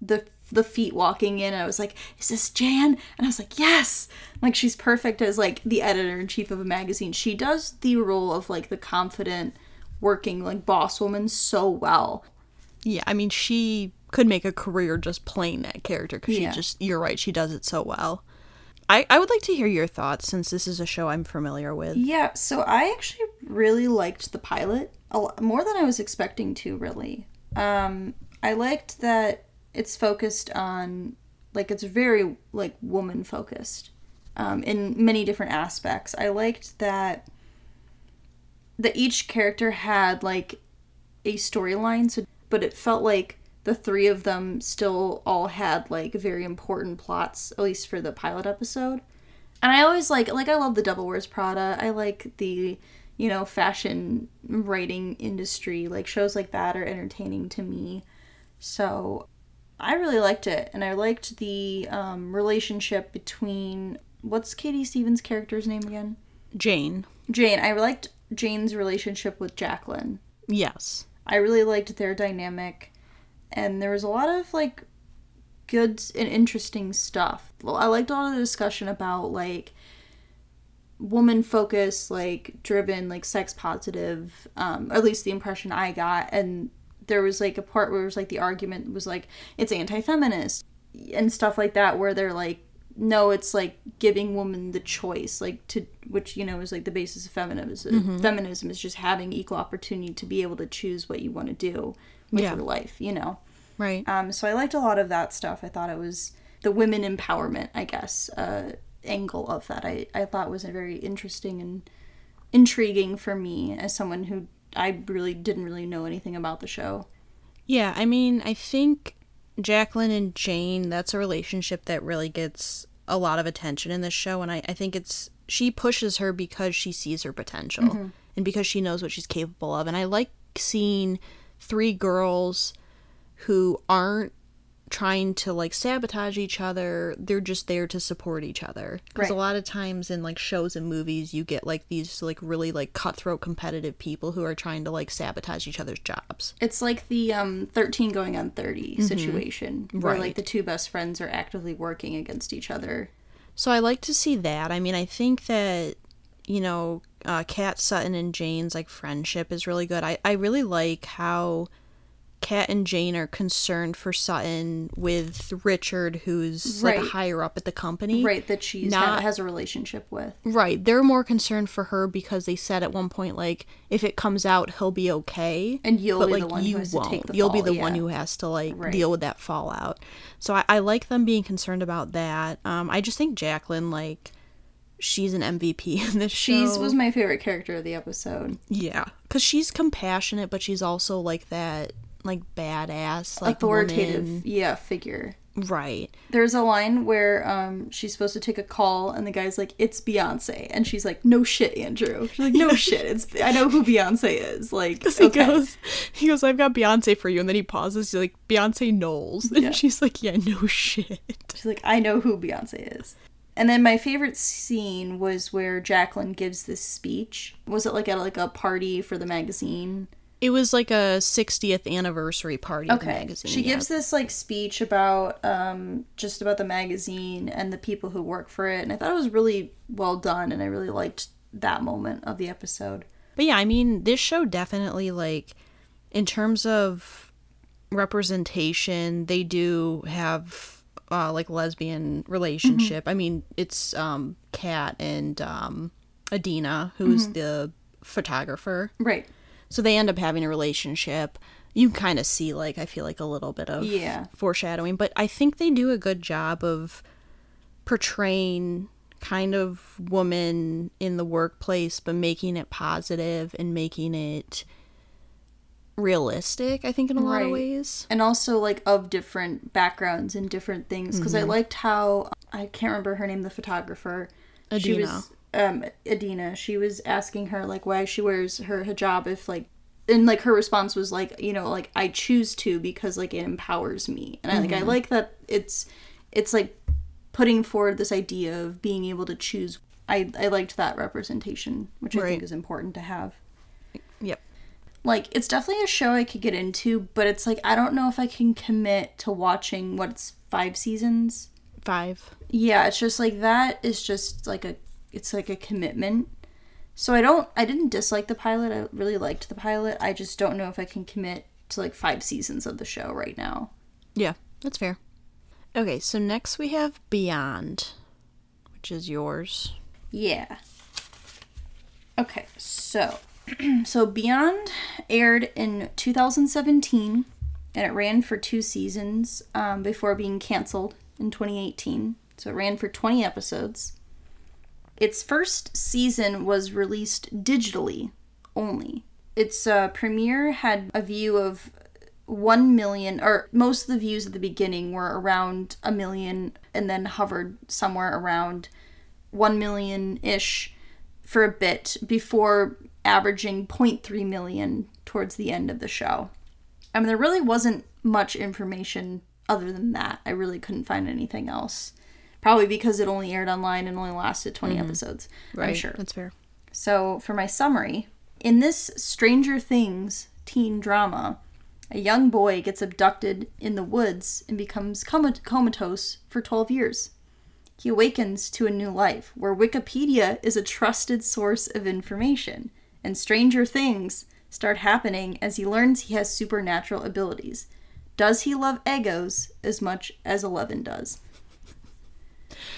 the the feet walking in, I was like, "Is this Jan?" And I was like, "Yes!" Like she's perfect as like the editor in chief of a magazine. She does the role of like the confident, working like boss woman so well. yeah, I mean, she could make a career just playing that character because Yeah. she just, you're right, she does it so well. I, I would like to hear your thoughts since this is a show I'm familiar with. Yeah, so I actually really liked the pilot a lot, more than I was expecting to. Really, um, I liked that it's focused on like it's very like woman focused um, in many different aspects. I liked that that each character had like a storyline, so but it felt like the three of them still all had like very important plots, at least for the pilot episode. And I always like like I love the Devil Wears Prada. I like the you know fashion writing industry. Like shows like that are entertaining to me. So I really liked it, and I liked the um, relationship between what's Katie Stevens' character's name again? Jane. Jane. I liked Jane's relationship with Jacqueline. Yes. I really liked their dynamic, and there was a lot of like good and interesting stuff. I liked a lot of the discussion about like woman focused, like driven, like sex positive, um, at least the impression I got. And there was like a part where it was like the argument was like it's anti feminist and stuff like that, where they're like, no, it's like giving women the choice, like to which you know is like the basis of feminism. Feminism is just having equal opportunity to be able to choose what you want to do with Yeah. your life, you know. Right. Um, so I liked a lot of that stuff. I thought it was the women empowerment, I guess, uh, angle of that. I, I thought was a very interesting and intriguing for me as someone who I really didn't really know anything about the show. Yeah, I mean, I think Jacqueline and Jane, that's a relationship that really gets a lot of attention in this show. And I, I think it's, she pushes her because she sees her potential and because she knows what she's capable of. And I like seeing three girls who aren't trying to like sabotage each other they're just there to support each other because a lot of times in like shows and movies you get like these like really like cutthroat competitive people who are trying to like sabotage each other's jobs It's like the um, 13 going on 30 situation where Right. like the two best friends are actively working against each other. So I like to see that. I mean, I think that you know, uh, Kat Sutton and Jane's like friendship is really good. I I really like how Kat and Jane are concerned for Sutton with Richard, who's like Right. a higher up at the company. Right, that she's Not- has a relationship with. Right. They're more concerned for her because they said at one point like if it comes out, he'll be okay. And you'll but be like the one who has to won't. take the You'll be fall, the one who has to like Right. deal with that fallout. So I, I like them being concerned about that. Um, I just think Jacqueline like she's an MVP in this She's show. was my favorite character of the episode. yeah, because she's compassionate, but she's also like that like badass like Authoritative, woman. yeah, figure. Right. There's a line where um, she's supposed to take a call, and the guy's like, "It's Beyonce," and she's like, "No shit, Andrew." She's like, "No shit, it's I know who Beyonce is." Like, He goes, he goes, I've got Beyonce for you, and then he pauses. He's like, Beyonce Knowles, and Yeah. she's like, Yeah, no shit. She's like, "I know who Beyonce is." And then my favorite scene was where Jacqueline gives this speech. Was it like at like a party for the magazine? It was like a 60th anniversary party Okay. magazine. She yeah. gives this like speech about um just about the magazine and the people who work for it, and I thought it was really well done, and I really liked that moment of the episode. But yeah, I mean, this show definitely like in terms of representation, they do have uh, like lesbian relationship. I mean, it's um Kat and um Adena, who's the photographer. Right. So they end up having a relationship. You kind of see like I feel like a little bit of Yeah. foreshadowing, but I think they do a good job of portraying kind of woman in the workplace but making it positive and making it realistic, I think in a lot of ways. and also like of different backgrounds and different things because Mm-hmm. I liked how I can't remember her name, the photographer. She Adena. was um Adena. She was asking her like why she wears her hijab if like and like her response was like you know like I choose to because like it empowers me and I like Mm-hmm. I like that it's it's like putting forward this idea of being able to choose. I I liked that representation, which I think is important to have Yep. Like it's definitely a show I could get into, but it's like I don't know if I can commit to watching what's five seasons. 5. Yeah, it's just like that is just like a it's like a commitment. So I don't I didn't dislike the pilot. I really liked the pilot. I just don't know if I can commit to like five seasons of the show right now. Yeah, that's fair. Okay, so next we have Beyond, which is yours. Yeah. Okay, so so Beyond aired in 2017 and it ran for two seasons um, before being canceled in 2018. So it ran for 20 episodes. Its first season was released digitally only. Its uh, premiere had a view of 1 million, or most of the views at the beginning were around a million and then hovered somewhere around 1 million ish for a bit before averaging 0.3 million towards the end of the show. I mean, there really wasn't much information other than that. I really couldn't find anything else. Probably because it only aired online and only lasted 20 mm-hmm. episodes. I'm sure. That's fair. So, for my summary, in this Stranger Things teen drama, A young boy gets abducted in the woods and becomes coma- comatose for 12 years. He awakens to a new life where Wikipedia is a trusted source of information, and stranger things start happening as he learns he has supernatural abilities. Does he love Eggos as much as Eleven does?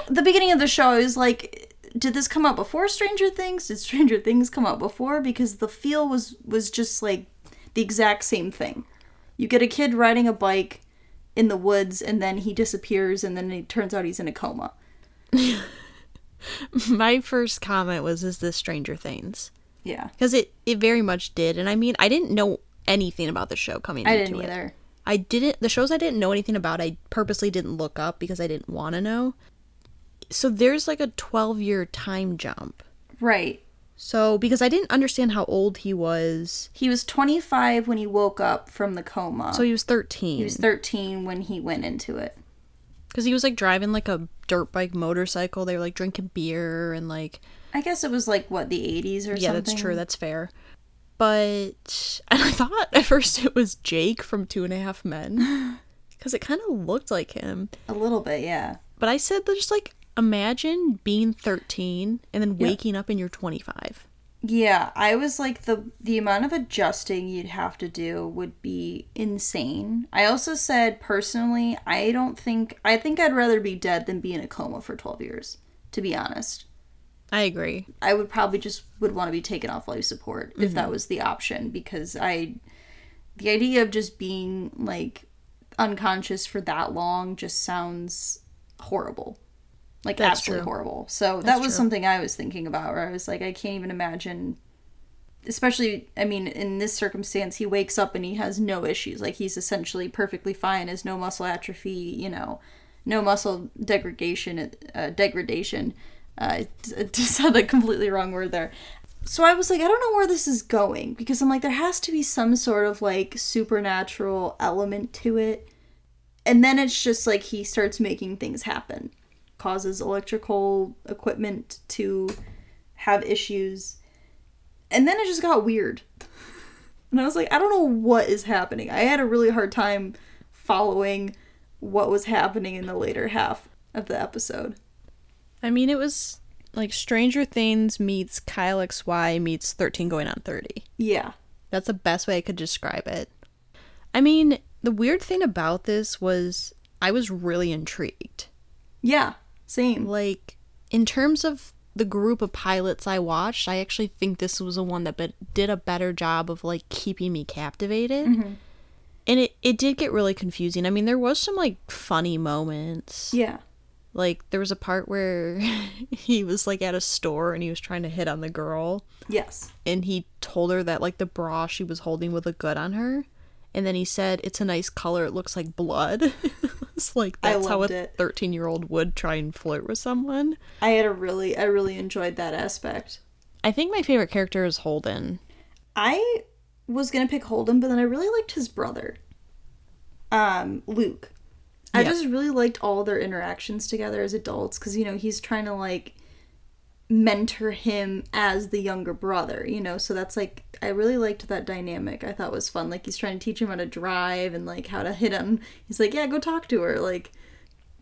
The beginning of the show is like, did this come out before Stranger Things? Did Stranger Things come out before? Because the feel was was just like the exact same thing. You get a kid riding a bike in the woods, and then he disappears, and then it turns out he's in a coma. My first comment was, "Is this Stranger Things?" Yeah, Because it it very much did, and I mean, I didn't know anything about the show coming I into didn't it. either. I didn't the shows I didn't know anything about I purposely didn't look up because I didn't want to know. So there's like a 12 year time jump. Right. So because I didn't understand how old he was. He was 25 when he woke up from the coma. So he was 13. he was 13 when he went into it. Cuz he was like driving like a dirt bike motorcycle. They were like drinking beer and like I guess it was like what the 80s or yeah, something. Yeah, that's true. That's fair. But and I thought at first it was Jake from Two and a Half Men because it kind of looked like him. a little bit, yeah. But I said just like imagine being 13 and then waking up and you're 25. Yeah, I was like the the amount of adjusting you'd have to do would be insane. I also said personally, I don't think I think I'd rather be dead than be in a coma for 12 years, to be honest. I agree. I would probably just would want to be taken off life support if that was the option because I the idea of just being like unconscious for that long just sounds horrible. Like That's absolutely true. horrible. So that was true. something I was thinking about where I was like I can't even imagine especially I mean in this circumstance he wakes up and he has no issues. Like he's essentially perfectly fine, has no muscle atrophy, you know, no muscle degradation uh, degradation. Uh, I just said the completely wrong word there. So I was like, I don't know where this is going because I'm like, there has to be some sort of like supernatural element to it. And then it's just like he starts making things happen, causes electrical equipment to have issues. And then it just got weird. And I was like, I don't know what is happening. I had a really hard time following what was happening in the later half of the episode. I mean, it was like Stranger Things meets Kyle XY meets 13 going on 30. Yeah. That's the best way I could describe it. I mean, the weird thing about this was I was really intrigued. Yeah. Same. Like, in terms of the group of pilots I watched, I actually think this was the one that be- did a better job of like keeping me captivated. Mm-hmm. And it, it did get really confusing. I mean, there was some like funny moments. Yeah. Like there was a part where he was like at a store and he was trying to hit on the girl Yes. and he told her that like the bra she was holding would look good on her. And then he said, "It's a nice color. It looks like blood." it's like that's how a thirteen-year-old would try and flirt with someone. I had a really I really enjoyed that aspect. I think my favorite character is Holden. I was gonna pick Holden, but then I really liked his brother, um, Luke. I Yeah. just really liked all their interactions together as adults because you know he's trying to like mentor him as the younger brother, you know. So that's like I really liked that dynamic. I thought was fun. Like he's trying to teach him how to drive and like how to hit him. He's like, yeah, go talk to her. Like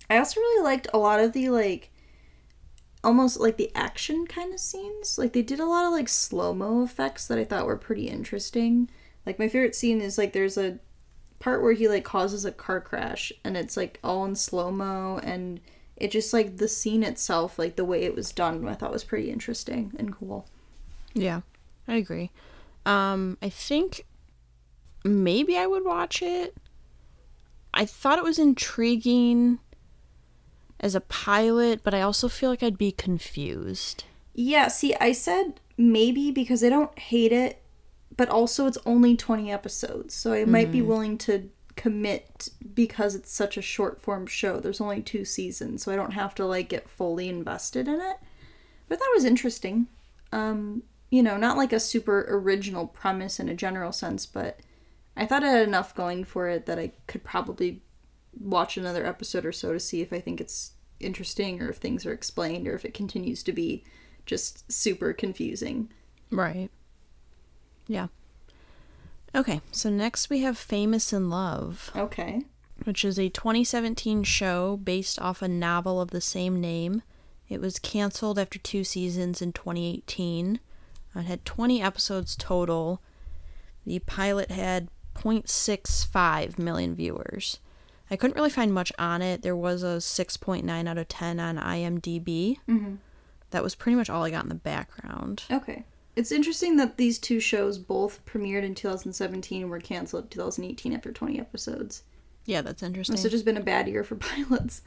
I also really liked a lot of the like almost like the action kind of scenes. Like they did a lot of like slow mo effects that I thought were pretty interesting. Like my favorite scene is like there's a part where he like causes a car crash and it's like all in slow mo and it just like the scene itself, like the way it was done, I thought was pretty interesting and cool. Yeah, I agree. Um, I think maybe I would watch it. I thought it was intriguing as a pilot, but I also feel like I'd be confused. Yeah, see, I said maybe because I don't hate it, but also it's only 20 episodes, so I might be willing to commit because it's such a short form show. There's only two seasons, so I don't have to like get fully invested in it. But that was interesting. Um, you know, not like a super original premise in a general sense, but I thought it had enough going for it that I could probably watch another episode or so to see if I think it's interesting or if things are explained or if it continues to be just super confusing. Right. Yeah. Okay, so next we have Famous in Love, Okay. which is a 2017 show based off a novel of the same name. It was canceled after two seasons in 2018. It had 20 episodes total. The pilot had 0.65 million viewers. I couldn't really find much on it. There was a 6.9 out of 10 on IMDb. Mm-hmm. That was pretty much all I got in the background. Okay. It's interesting that these two shows both premiered in 2017 and were canceled in 2018 after 20 episodes. Yeah, that's interesting. Must have just been a bad year for pilots.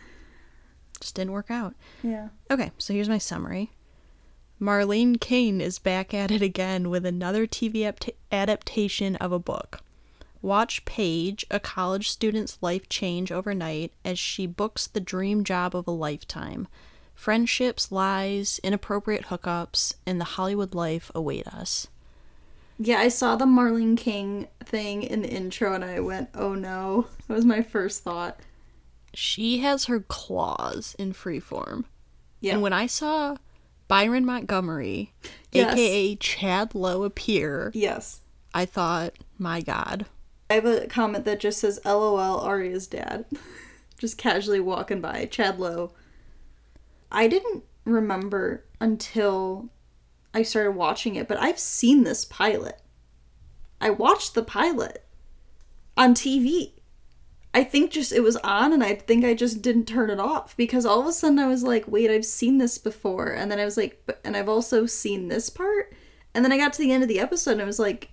Just didn't work out. Yeah. Okay, so here's my summary. Marlene King is back at it again with another TV apt- adaptation of a book. Watch Paige, a college student's life change overnight as she books the dream job of a lifetime. Friendships, lies, inappropriate hookups, and the Hollywood life await us. Yeah, I saw the Marlene King thing in the intro and I went, oh no. That was my first thought. She has her claws in freeform. Yeah. And when I saw Byron Montgomery, Yes. aka Chad Lowe, appear, yes. I thought, my God. I have a comment that just says LOL Aria's dad. just casually walking by. Chad Lowe. I didn't remember until I started watching it, but I've seen this pilot. I watched the pilot on TV. I think just it was on and I think I just didn't turn it off because all of a sudden I was like, wait, I've seen this before. And then I was like, but, and I've also seen this part. And then I got to the end of the episode and I was like,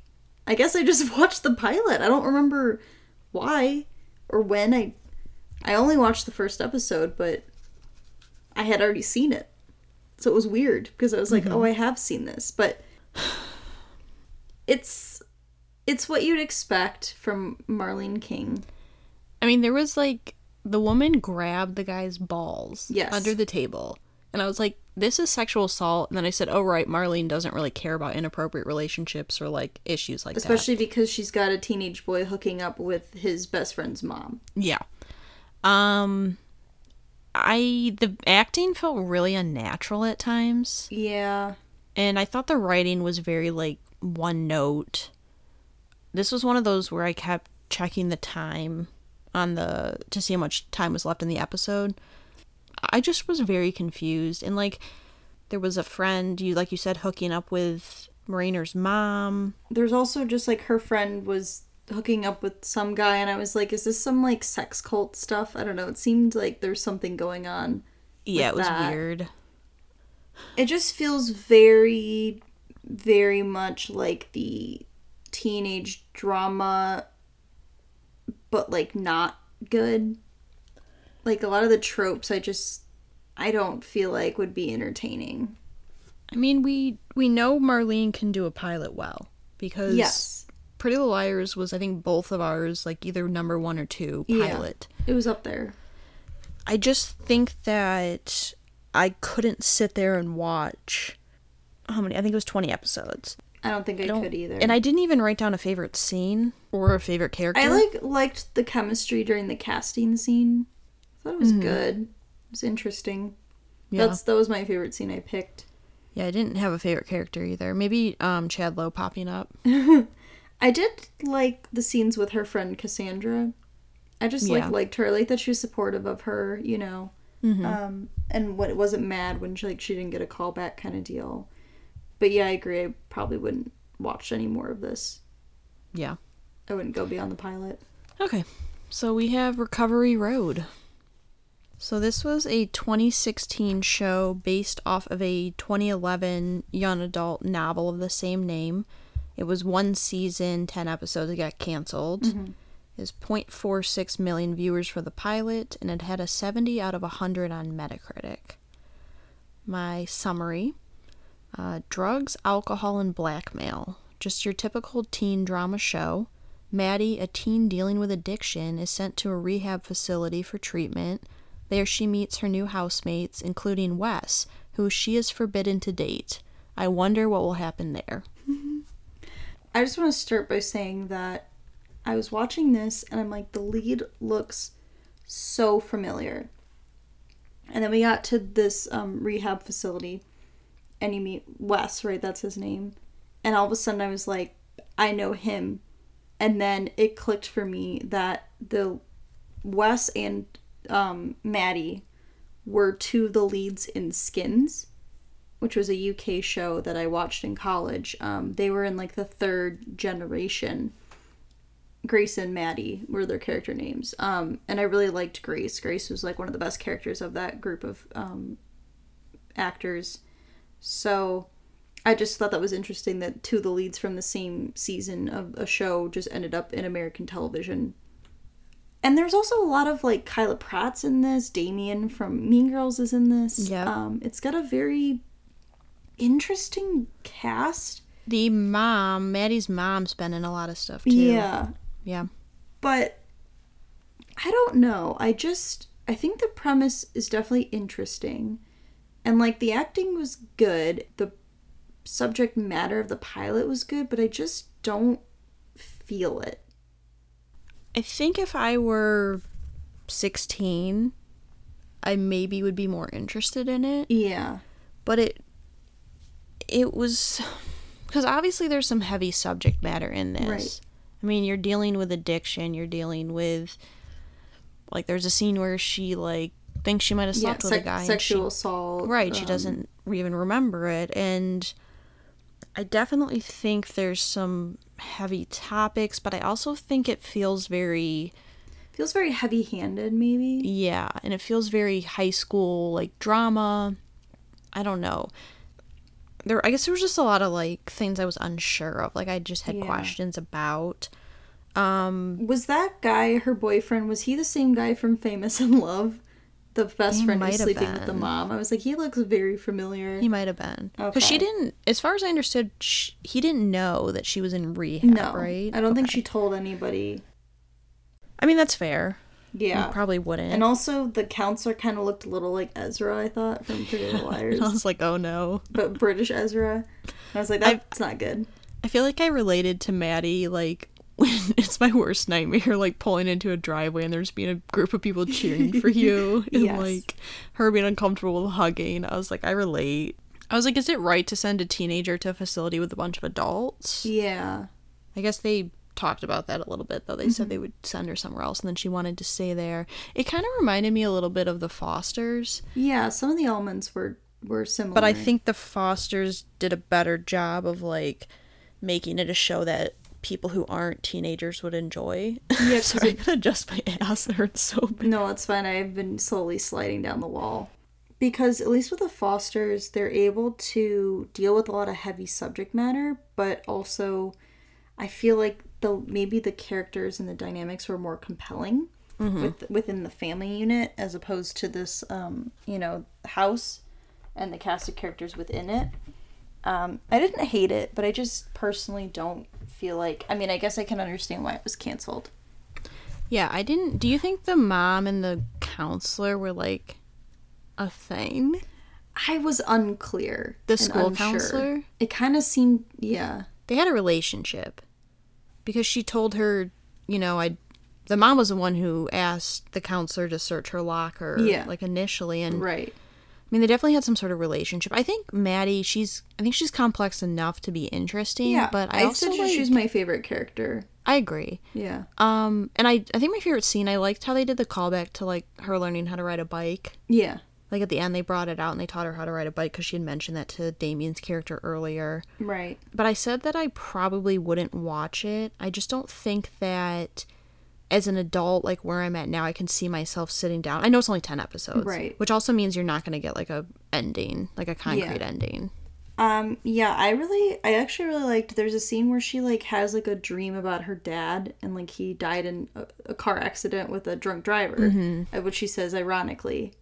I guess I just watched the pilot. I don't remember why or when I I only watched the first episode, but I had already seen it. So it was weird because I was like, "Oh, I have seen this." But it's it's what you'd expect from Marlene King. I mean, there was like the woman grabbed the guy's balls Yes. under the table. And I was like, this is sexual assault. And then I said, oh, right, Marlene doesn't really care about inappropriate relationships or like issues like that. Especially because she's got a teenage boy hooking up with his best friend's mom. Yeah. Um, I, the acting felt really unnatural at times. Yeah. And I thought the writing was very like one note. This was one of those where I kept checking the time on the to see how much time was left in the episode. I just was very confused and like there was a friend you like you said hooking up with Marainer's mom. There's also just like her friend was hooking up with some guy and I was like, is this some like sex cult stuff? I don't know. It seemed like there's something going on. Yeah, it was that. weird. It just feels very very much like the teenage drama but like not good. Like a lot of the tropes I just I don't feel like would be entertaining. I mean, we we know Marlene can do a pilot well because Yes. Pretty Little Liars was I think both of ours like either number 1 or 2 Yeah. pilot. It was up there. I just think that I couldn't sit there and watch how many? I think it was 20 episodes. I don't think I, don't- could either. And I didn't even write down a favorite scene or a favorite character. I like liked the chemistry during the casting scene. I thought it was good. It was interesting. yeah. That's that was my favorite scene I picked. yeah, I didn't have a favorite character either. Maybe um Chad Lowe popping up. I did like the scenes with her friend Cassandra. I just Yeah. like liked her. I like that she was supportive of her, you know. Mhm. Um, and what wasn't mad when she like she didn't get a call back kind of deal. But yeah, I agree. I probably wouldn't watch any more of this. Yeah. I wouldn't go beyond the pilot. Okay. So we have Recovery Road. So this was a 2016 show based off of a 2011 young adult novel of the same name. It was one season, 10 episodes. It got canceled. Mm-hmm. Is 0.46 million viewers for the pilot, and it had a 70 out of 100 on Metacritic. My summary uh, drugs, alcohol, and blackmail. Just your typical teen drama show. Maddie, a teen dealing with addiction, is sent to a rehab facility for treatment. There she meets her new housemates, including Wes, who she is forbidden to date. I wonder what will happen there. I just want to start by saying that I was watching this and I'm like, the lead looks so familiar. And then we got to this um, rehab facility and you meet Wes, right? That's his name. And all of a sudden I was like, I know him. and then it clicked for me that the Wes and um, Maddie were two of the leads in Skins, which was a UK show that I watched in college. Um, they were in like the third generation. Grace and Maddie were their character names. Um, and I really liked Grace. Grace was like one of the best characters of that group of um, actors. So I just thought that was interesting that two of the leads from the same season of a show just ended up in American television. And there's also a lot of like Kyla Pratt's in this. Damian from Mean Girls is in this. Yeah. Um, it's got a very interesting cast. The mom, Maddie's mom's been in a lot of stuff too. Yeah. Yeah. But I don't know. I just I think the premise is definitely interesting. And like the acting was good. The subject matter of the pilot was good, but I just don't feel it. I think if I were 16, I maybe would be more interested in it. Yeah. But it it was because obviously there's some heavy subject matter in this. Right. I mean, you're dealing with addiction, you're dealing with like there's a scene where she like thinks she might have Yeah, slept with a guy sexual she- assault. Right, she um, doesn't even remember it. And I definitely think there's some heavy topics, but I also think it feels very, feels very heavy-handed maybe. yeah, and it feels very high school, like drama. I don't know. There, I guess there was just a lot of like things I was unsure of. Like I just had Yeah. questions about. Um, Was that guy her boyfriend? Was he the same guy from Famous in Love? The best friend who's sleeping with the mom. I was like, he looks very familiar. he might have been because she didn't. As far as I understood, sh he didn't know that she was in rehab. no, right? I don't think she told anybody. I mean, that's fair. Yeah. You probably wouldn't. And also, the counselor kind of looked a little like Ezra, I thought, from Pretty Little Liars. I was like, oh no. but British Ezra. And I was like, that's not good. I feel like I related to Maddie like when it's my worst nightmare, like pulling into a driveway and there's being a group of people cheering for you and Yes. like her being uncomfortable with hugging. I was like, I relate. I was like, is it right to send a teenager to a facility with a bunch of adults? Yeah. I guess they talked about that a little bit though. They Mm-hmm. said they would send her somewhere else and then she wanted to stay there. It kind of reminded me a little bit of the Fosters. Yeah, some of the elements were were similar. But I think the Fosters did a better job of like making it a show that people who aren't teenagers would enjoy. Yeah, Sorry, I'm gonna adjust my ass. It hurts so bad. No, it's fine. I've been slowly sliding down the wall. Because at least with the Fosters, they're able to deal with a lot of heavy subject matter, but also I feel like the maybe the characters and the dynamics were more compelling with, within the family unit as opposed to this um, you know, house and the cast of characters within it. Um, I didn't hate it, but I just personally don't feel like I mean, I guess I can understand why it was canceled. Yeah, I didn't. Do you think the mom and the counselor were like a thing? I was unclear. The school unsure. counselor? It kind of seemed, yeah. They had a relationship because she told her, you know, I. The mom was the one who asked the counselor to search her locker, Yeah. like initially, and Right. I mean, they definitely had some sort of relationship. I think Maddie, she's, I think she's complex enough to be interesting. Yeah, but I, I also like, she's my favorite character. I agree. Yeah. Um, and I, I think my favorite scene, I liked how they did the callback to like her learning how to ride a bike. Yeah. Like at the end, they brought it out and they taught her how to ride a bike because she had mentioned that to Damian's character earlier. Right. But I said that I probably wouldn't watch it. I just don't think that as an adult, like where I'm at now, I can see myself sitting down. I know it's only 10 episodes. Right. Which also means you're not going to get like a ending, like a concrete ending. Um, yeah, I really, I actually really liked, there's a scene where she, like, has, like, a dream about her dad, and, like, he died in a, a car accident with a drunk driver, uh, which she says ironically.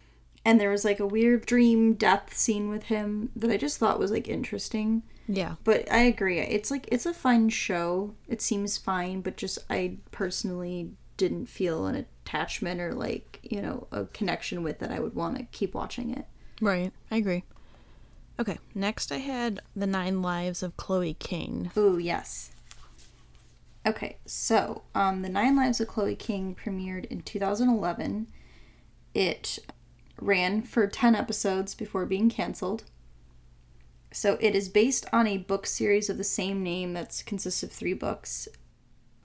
And there was, like, a weird dream death scene with him that I just thought was, like, interesting. Yeah. But I agree. It's like it's a fun show. It seems fine, but just I personally didn't feel an attachment or like, you know, a connection with that I would want to keep watching it. Right. I agree. Okay. Next, I had The Nine Lives of Chloe King. Ooh, yes. Okay, so um, The Nine Lives of Chloe King premiered in 2011. It ran for 10 episodes before being canceled. So it is based on a book series of the same name that consists of three books.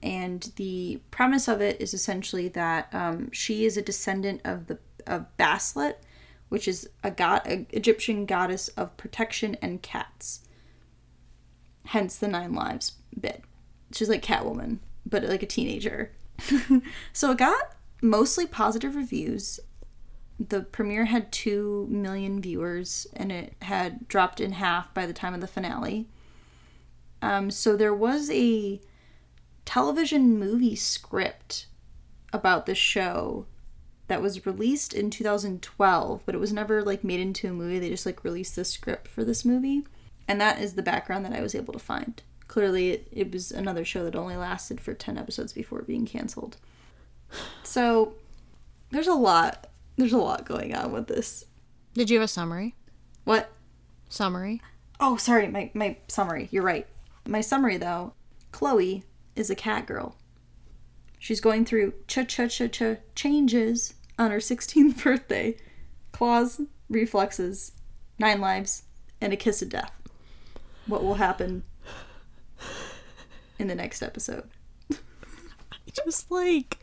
And the premise of it is essentially that um, she is a descendant of the of Bastet, which is a god, a Egyptian goddess of protection and cats. Hence the nine lives bit. She's like Catwoman, but like a teenager. so it got mostly positive reviews. The premiere had 2 million viewers and it had dropped in half by the time of the finale. Um, so there was a television movie script about the show that was released in 2012, but it was never like made into a movie. They just like released the script for this movie. And that is the background that I was able to find. Clearly, it, it was another show that only lasted for 10 episodes before being canceled. So, there's a lot. There's a lot going on with this. Did you have a summary? What? Summary? Oh, sorry, my, my summary. You're right. My summary, though Chloe is a cat girl. She's going through cha cha cha cha changes on her 16th birthday claws, reflexes, nine lives, and a kiss of death. What will happen in the next episode? I Just like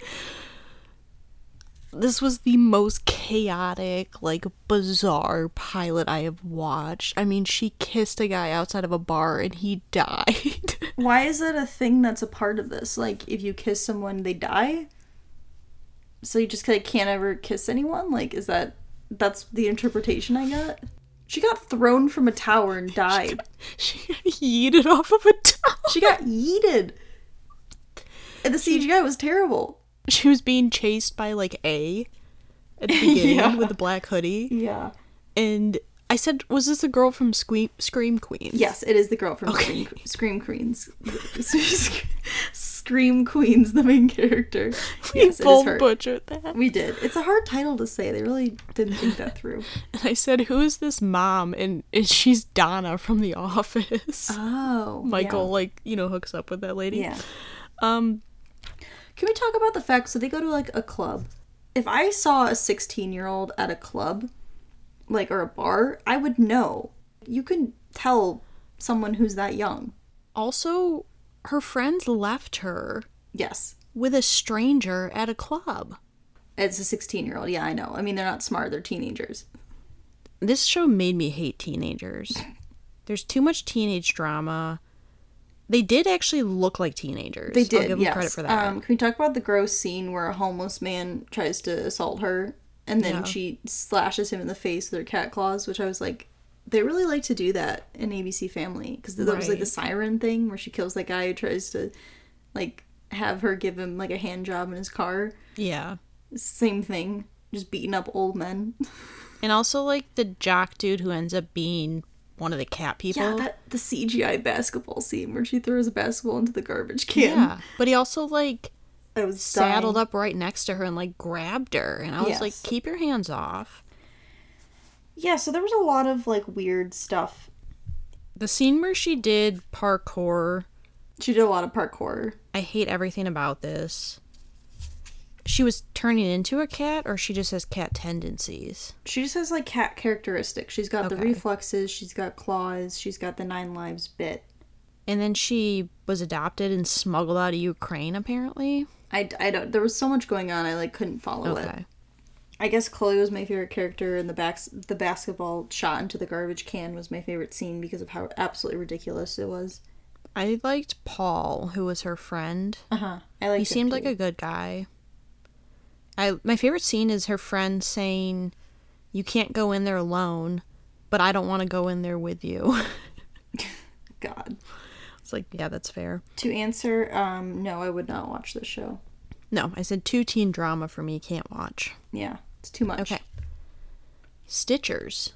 this was the most chaotic, like bizarre pilot I have watched. I mean, she kissed a guy outside of a bar and he died. Why is it a thing that's a part of this? Like, if you kiss someone, they die? So you just like, can't ever kiss anyone? Like, is that that's the interpretation I got? She got thrown from a tower and died. she got yeeted off of a tower. She got yeeted. And the CGI was terrible. She was being chased by like A at the beginning Yeah. with the black hoodie. Yeah. And I said, was this a girl from Scream, Scream Queens? Yes, it is the girl from Okay. Scream, Scream Queens. Scream Queens, the main character. We Yes, both butchered that. We did. It's a hard title to say. They really didn't think that through. And I said, who is this mom? And, and she's Donna from The Office. Oh. Michael, like, you know, hooks up with that lady. Yeah. Um, Can we talk about the fact so they go to like a club? If I saw a 16 year old at a club, like or a bar, I would know. You can tell someone who's that young. also, her friends left her Yes. with a stranger at a club. It's a 16 year old. Yeah, I know. I mean, they're not smart, they're teenagers. This show made me hate teenagers. There's too much teenage drama. They did actually look like teenagers. They I'll did, give them credit for that. Um, can we talk about the gross scene where a homeless man tries to assault her and then Yeah. she slashes him in the face with her cat claws? Which I was like, they really like to do that in ABC Family because there was like the siren thing where she kills that guy who tries to like have her give him like a hand job in his car. yeah. Same thing, just beating up old men. And also like the jock dude who ends up being one of the cat people. yeah, that the CGI basketball scene where she throws a basketball into the garbage can. Yeah. But he also like I was saddled dying. up right next to her and like grabbed her and I was like, keep your hands off. Yeah, so there was a lot of like weird stuff The scene where she did parkour, She did a lot of parkour. I hate everything about this. She was turning into a cat or she just has cat tendencies. She just has like cat characteristics. She's got the reflexes, she's got claws, she's got the nine lives bit. And then she was adopted and smuggled out of Ukraine apparently. I, I don't. There was so much going on. I like couldn't follow it. I guess Chloe was my favorite character, and the backs the basketball shot into the garbage can was my favorite scene because of how absolutely ridiculous it was. I liked Paul, who was her friend. Uh huh. I like. He seemed like a good guy. I my favorite scene is her friend saying, "You can't go in there alone, but I don't want to go in there with you." god. it's like, yeah, that's fair. To answer, um, no, I would not watch this show. No, I said two teen drama for me can't watch. Yeah, it's too much. Okay. Stitchers.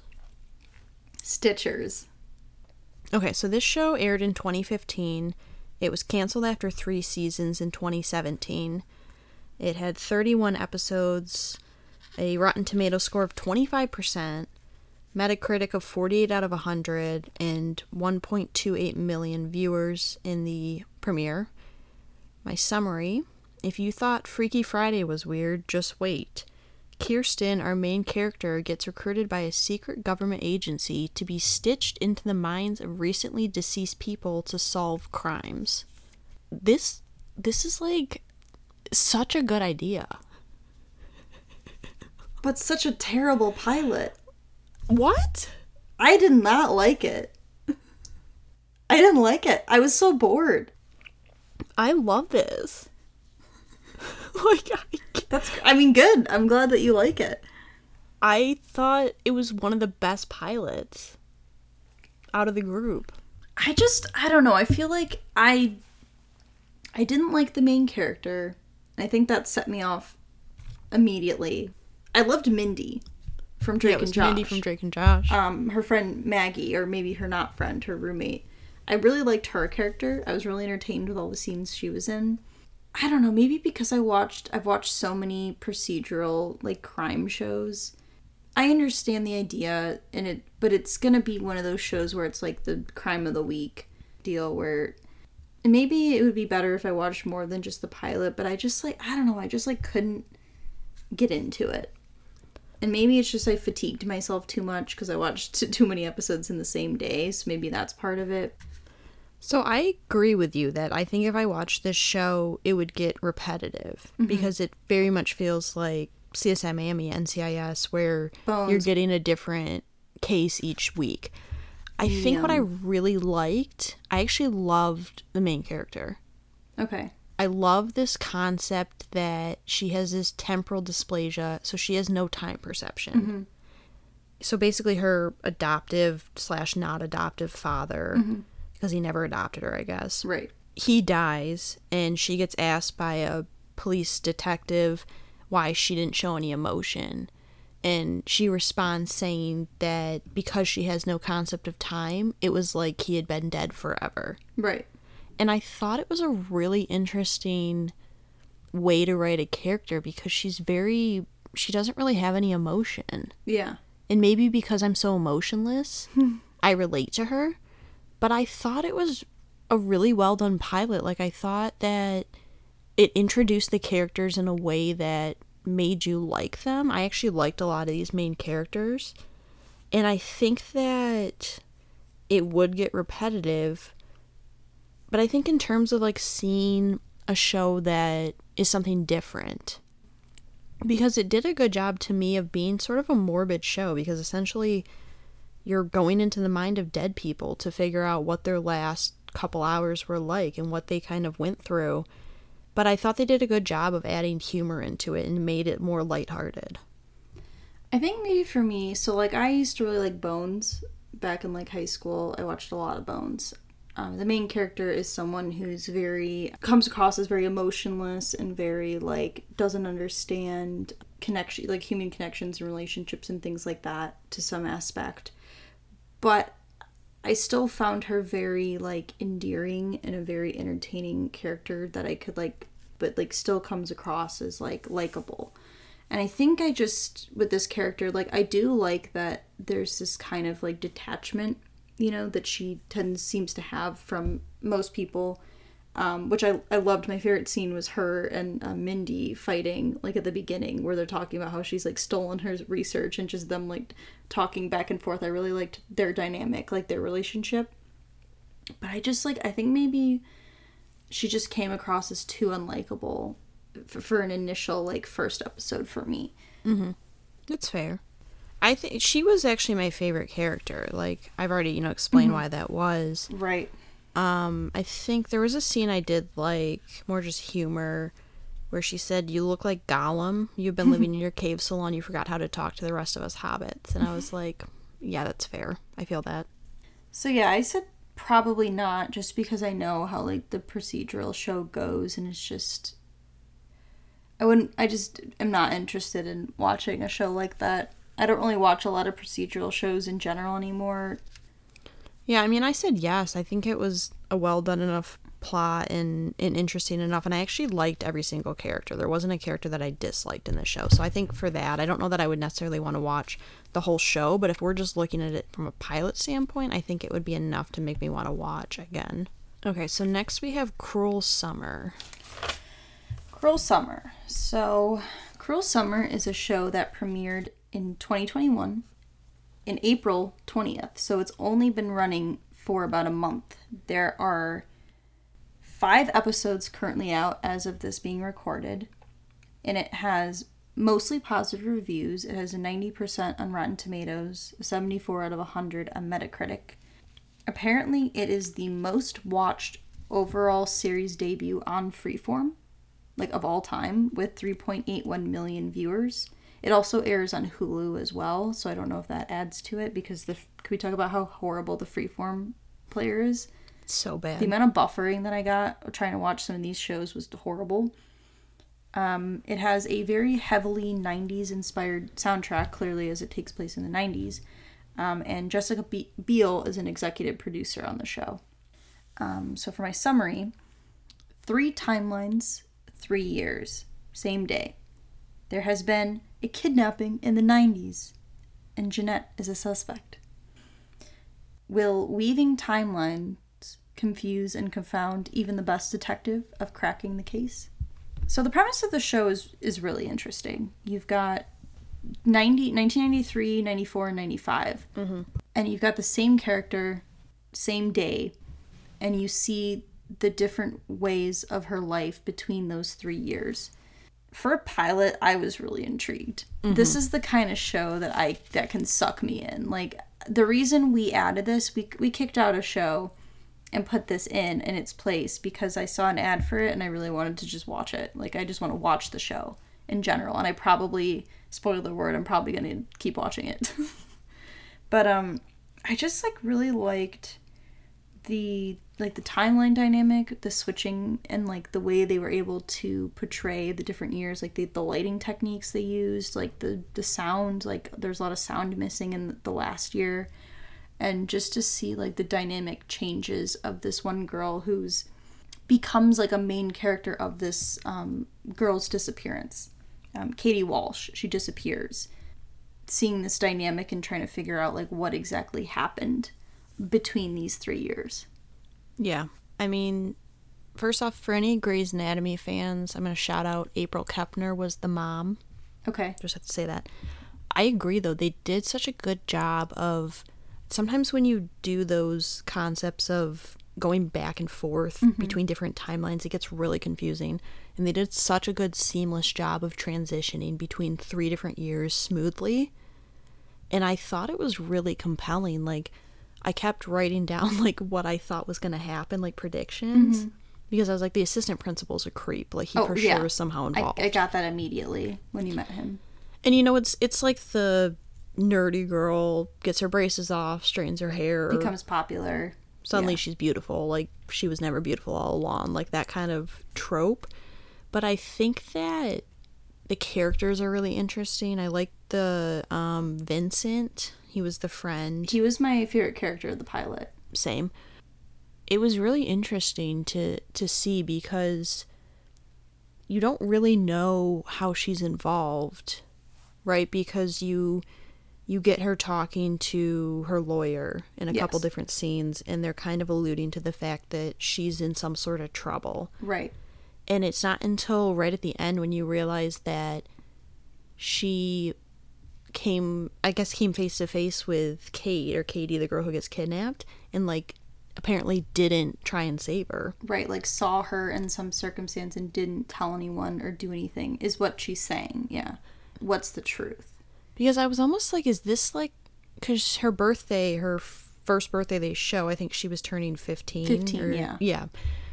Stitchers. Okay, so this show aired in 2015. It was canceled after three seasons in 2017. It had 31 episodes, a Rotten Tomato score of 25%, Metacritic of 48 out of 100, and 1.28 million viewers in the premiere. My summary if you thought Freaky Friday was weird, just wait. Kirsten, our main character, gets recruited by a secret government agency to be stitched into the minds of recently deceased people to solve crimes. This this is like such a good idea. But such a terrible pilot. What? I did not like it. I didn't like it. I was so bored. I love this. like I, That's I mean good. I'm glad that you like it. I thought it was one of the best pilots out of the group. I just I don't know. I feel like I I didn't like the main character. I think that set me off immediately. I loved Mindy from Drake Yeah, and Josh. Mindy from Drake and Josh. um her friend Maggie or maybe her not friend, her roommate. I really liked her character. I was really entertained with all the scenes she was in. I don't know, maybe because I watched I've watched so many procedural like crime shows. I understand the idea and it but it's going to be one of those shows where it's like the crime of the week deal where maybe it would be better if I watched more than just the pilot, but I just like I don't know, I just like couldn't get into it. And maybe it's just I fatigued myself too much because I watched t- too many episodes in the same day, so maybe that's part of it. So I agree with you that I think if I watched this show, it would get repetitive mm-hmm. because it very much feels like CSI Miami, NCIS, where you're getting a different case each week. I think what I really liked, I actually loved the main character. Okay. I love this concept that she has this temporal dysplasia, so she has no time perception. Mm-hmm. So basically, her adoptive slash not adoptive father, mm-hmm. because he never adopted her, I guess, Right. he dies, and she gets asked by a police detective why she didn't show any emotion. And she responds saying that because she has no concept of time, it was like he had been dead forever Right. and I thought it was a really interesting way to write a character because she's very she doesn't really have any emotion. Yeah. And maybe because I'm so emotionless, I relate to her, but I thought it was a really well done pilot. Like I thought that it introduced the characters in a way that made you like them. I actually liked a lot of these main characters. And I think that it would get repetitive but I think in terms of like seeing a show that is something different, because it did a good job to me of being sort of a morbid show, because essentially you're going into the mind of dead people to figure out what their last couple hours were like and what they kind of went through. But I thought they did a good job of adding humor into it and made it more lighthearted. I think maybe for me, so like I used to really like Bones back in like high school. I watched a lot of Bones. Um, the main character is someone who's very comes across as very emotionless and very like doesn't understand connection like human connections and relationships and things like that to some aspect. But I still found her very like endearing and a very entertaining character that I could like but like still comes across as like likable. And I think I just with this character like I do like that there's this kind of like detachment, you know, that she tends seems to have from most people. Um, which I, I loved. My favorite scene was her and uh, Mindy fighting, like at the beginning, where they're talking about how she's like stolen her research and just them like talking back and forth. I really liked their dynamic, like their relationship. But I just like, I think maybe she just came across as too unlikable for, for an initial like first episode for me. Mm-hmm. that's fair. I think she was actually my favorite character. Like I've already, you know, explained why that was. Right. Um, I think there was a scene I did like more just humor where she said, "You look like Gollum. You've been living in your cave so long you forgot how to talk to the rest of us hobbits." And I was like, "Yeah, that's fair. I feel that." So yeah, I said probably not just because I know how like the procedural show goes and it's just I wouldn't I just am not interested in watching a show like that. I don't really watch a lot of procedural shows in general anymore. Yeah, I mean, I said yes. I think it was a well done enough plot and, and interesting enough. And I actually liked every single character. There wasn't a character that I disliked in the show. So I think for that, I don't know that I would necessarily want to watch the whole show. But if we're just looking at it from a pilot standpoint, I think it would be enough to make me want to watch again. Okay, so next we have Cruel Summer. Cruel Summer. So, Cruel Summer is a show that premiered in 2021 in April 20th. So, it's only been running for about a month. There are five episodes currently out as of this being recorded, and it has mostly positive reviews. It has a 90% on Rotten Tomatoes, 74 out of 100 on Metacritic. Apparently, it is the most watched overall series debut on Freeform, like of all time, with 3.81 million viewers. It also airs on Hulu as well, so I don't know if that adds to it because the can we talk about how horrible the Freeform player is? It's so bad. The amount of buffering that I got trying to watch some of these shows was horrible. Um, it has a very heavily 90s inspired soundtrack, clearly, as it takes place in the 90s. Um, and Jessica Be- Biel is an executive producer on the show. Um, so, for my summary, three timelines, three years, same day. There has been a kidnapping in the 90s, and Jeanette is a suspect. Will weaving timelines confuse and confound even the best detective of cracking the case? So the premise of the show is is really interesting. You've got 90, 1993, 94, and 95. Mm-hmm. And you've got the same character, same day, and you see the different ways of her life between those three years. For a pilot, I was really intrigued. This is the kind of show that I that can suck me in. Like the reason we added this, we we kicked out a show and put this in in its place because I saw an ad for it and I really wanted to just watch it. Like I just want to watch the show in general, and I probably spoiler word. I'm probably gonna keep watching it. but um, I just like really liked the like the timeline dynamic, the switching, and like the way they were able to portray the different years, like the, the lighting techniques they used, like the the sound, like there's a lot of sound missing in the last year, and just to see like the dynamic changes of this one girl who's becomes like a main character of this um, girl's disappearance. Um, Katie Walsh, she disappears. Seeing this dynamic and trying to figure out like what exactly happened between these three years. Yeah. I mean, first off, for any Grey's Anatomy fans, I'm going to shout out April Kepner was the mom. Okay. Just have to say that. I agree, though. They did such a good job of. Sometimes when you do those concepts of going back and forth mm-hmm. between different timelines, it gets really confusing. And they did such a good seamless job of transitioning between three different years smoothly. And I thought it was really compelling. Like, I kept writing down like what I thought was going to happen, like predictions, because I was like, the assistant principal's a creep. Like he Oh, for yeah. sure was somehow I, involved. I got that immediately when you met him. and you know, it's it's like the nerdy girl gets her braces off, straightens her hair, Becomes popular. suddenly yeah. she's beautiful. Like she was never beautiful all along. Like that kind of trope. But I think that the characters are really interesting. I like the um, Vincent. He was the friend. He was my favorite character of the pilot. same it was really interesting to to see because you don't really know how she's involved right because you you get her talking to her lawyer in a couple different scenes and they're kind of alluding to the fact that she's in some sort of trouble Right. and it's not until right at the end when you realize that she came i guess came face to face with kate or katie the girl who gets kidnapped and like apparently didn't try and save her Right. Like saw her in some circumstance and didn't tell anyone or do anything is what she's saying. Yeah. What's the truth? because i was almost like is this like because her birthday her first birthday they show i think she was turning 15 15, or- yeah. yeah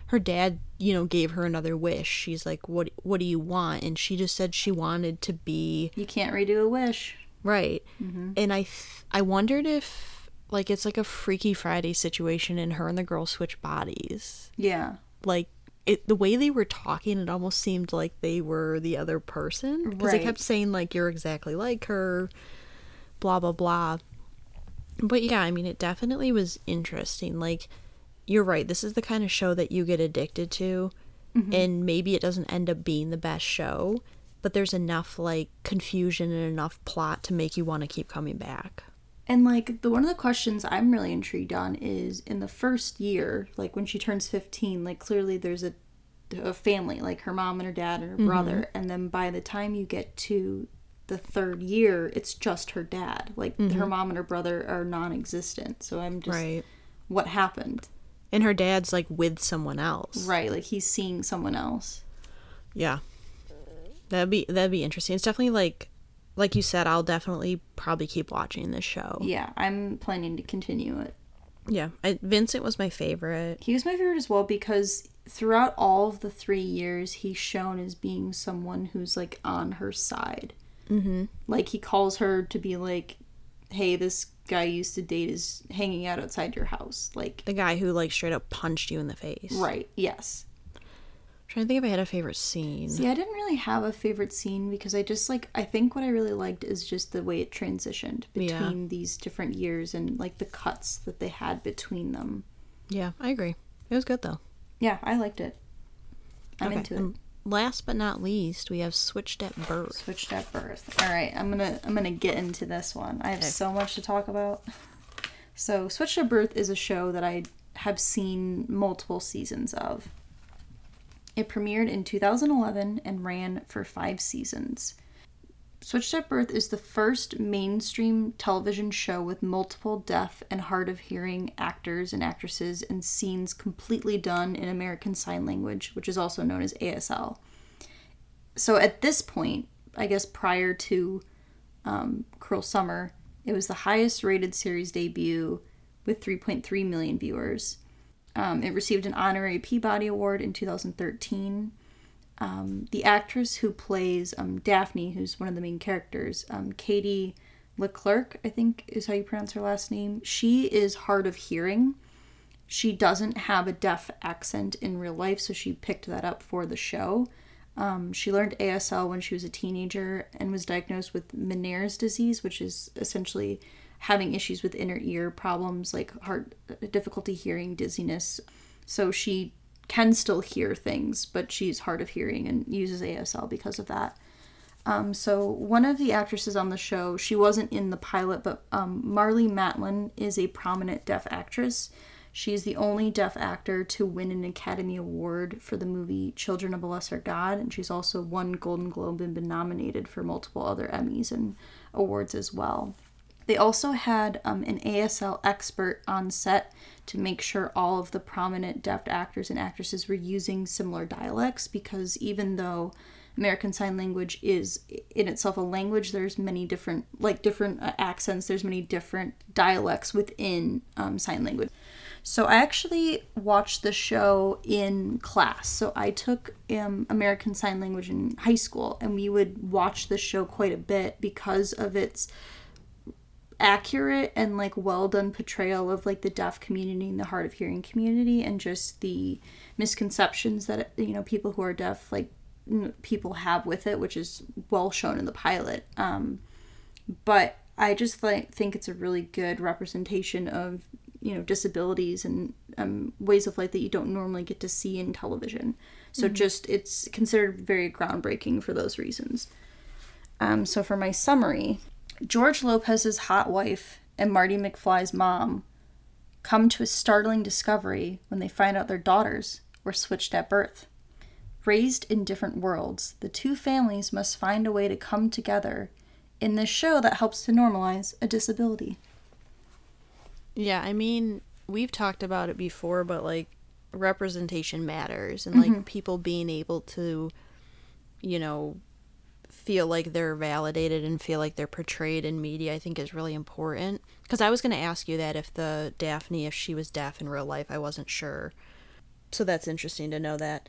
her dad you know gave her another wish she's like what what do you want and she just said she wanted to be You can't redo a wish. Right. Mm-hmm. And I th- I wondered if like it's like a Freaky Friday situation and her and the girl switch bodies. Yeah. Like it the way they were talking it almost seemed like they were the other person because they kept saying like you're exactly like her blah blah blah. But yeah, I mean it definitely was interesting. Like you're right, this is the kind of show that you get addicted to and maybe it doesn't end up being the best show, but there's enough like confusion and enough plot to make you want to keep coming back. And like the one of the questions I'm really intrigued on is in the first year, like when she turns 15, like clearly there's a a family, like her mom and her dad and her mm-hmm. brother, and then by the time you get to the third year, it's just her dad. Like her mm-hmm. mom and her brother are non-existent. So I'm just Right. what happened? And her dad's like with someone else. Right, like he's seeing someone else. Yeah. That'd be that'd be interesting. It's definitely like like you said, I'll definitely probably keep watching this show. Yeah, I'm planning to continue it. Yeah. I, Vincent was my favorite. He was my favorite as well because throughout all of the three years, he's shown as being someone who's like on her side. Mm-hmm. Like he calls her to be like, "Hey, this guy you used to date is hanging out outside your house." Like, The guy who like straight up punched you in the face. right? Yes. Trying to think if I had a favorite scene. See, I didn't really have a favorite scene because I just like I think what I really liked is just the way it transitioned Yeah. between these different years and like the cuts that they had between them. Yeah, I agree. It was good though. Yeah, I liked it. I'm Okay, into it. and last but not least, we have switched at birth. Switched at birth. All right, I'm gonna I'm gonna get into this one. I have so much to talk about. So, Switched at Birth is a show that I have seen multiple seasons of. It premiered in 2011 and ran for five seasons. Switched at Birth is the first mainstream television show with multiple deaf and hard of hearing actors and actresses and scenes completely done in American Sign Language, which is also known as ASL so at this point, I guess prior to um, Cruel Summer, it was the highest rated series debut with 3.3 million viewers. Um, it received an honorary Peabody Award in 2013. Um, the actress who plays um, Daphne, who's one of the main characters, um, Katie Leclerc, I think is how you pronounce her last name, she is hard of hearing. She doesn't have a deaf accent in real life, so she picked that up for the show. Um, she learned ASL when she was a teenager and was diagnosed with Meniere's disease, which is essentially having issues with inner ear problems like heart difficulty hearing, dizziness. So she can still hear things, but she's hard of hearing and uses ASL because of that. Um, so one of the actresses on the show, she wasn't in the pilot, but um, Marlee Matlin is a prominent deaf actress. She's the only deaf actor to win an Academy Award for the movie Children of a Lesser God, and she's also won Golden Globe and been nominated for multiple other Emmys and awards as well. They also had um, an ASL expert on set to make sure all of the prominent deaf actors and actresses were using similar dialects because even though American Sign Language is in itself a language, there's many different, like different uh, accents, there's many different dialects within um, sign language. So I actually watched the show in class. So I took um, American Sign Language in high school, and we would watch the show quite a bit because of its accurate and like well done portrayal of like the deaf community and the hard of hearing community and just the misconceptions that you know people who are deaf like n- people have with it which is well shown in the pilot. Um but i just like think it's a really good representation of you know disabilities and um, ways of life that you don't normally get to see in television. So just it's considered very groundbreaking for those reasons. Um, so for my summary George Lopez's hot wife and Marty McFly's mom come to a startling discovery when they find out their daughters were switched at birth. Raised in different worlds, the two families must find a way to come together in this show that helps to normalize a disability. Yeah, I mean, we've talked about it before, but like representation matters and like mm-hmm. people being able to, you know, feel like they're validated and feel like they're portrayed in media, I think is really important. Because I was going to ask you that if the Daphne, if she was deaf in real life, I wasn't sure. So that's interesting to know that.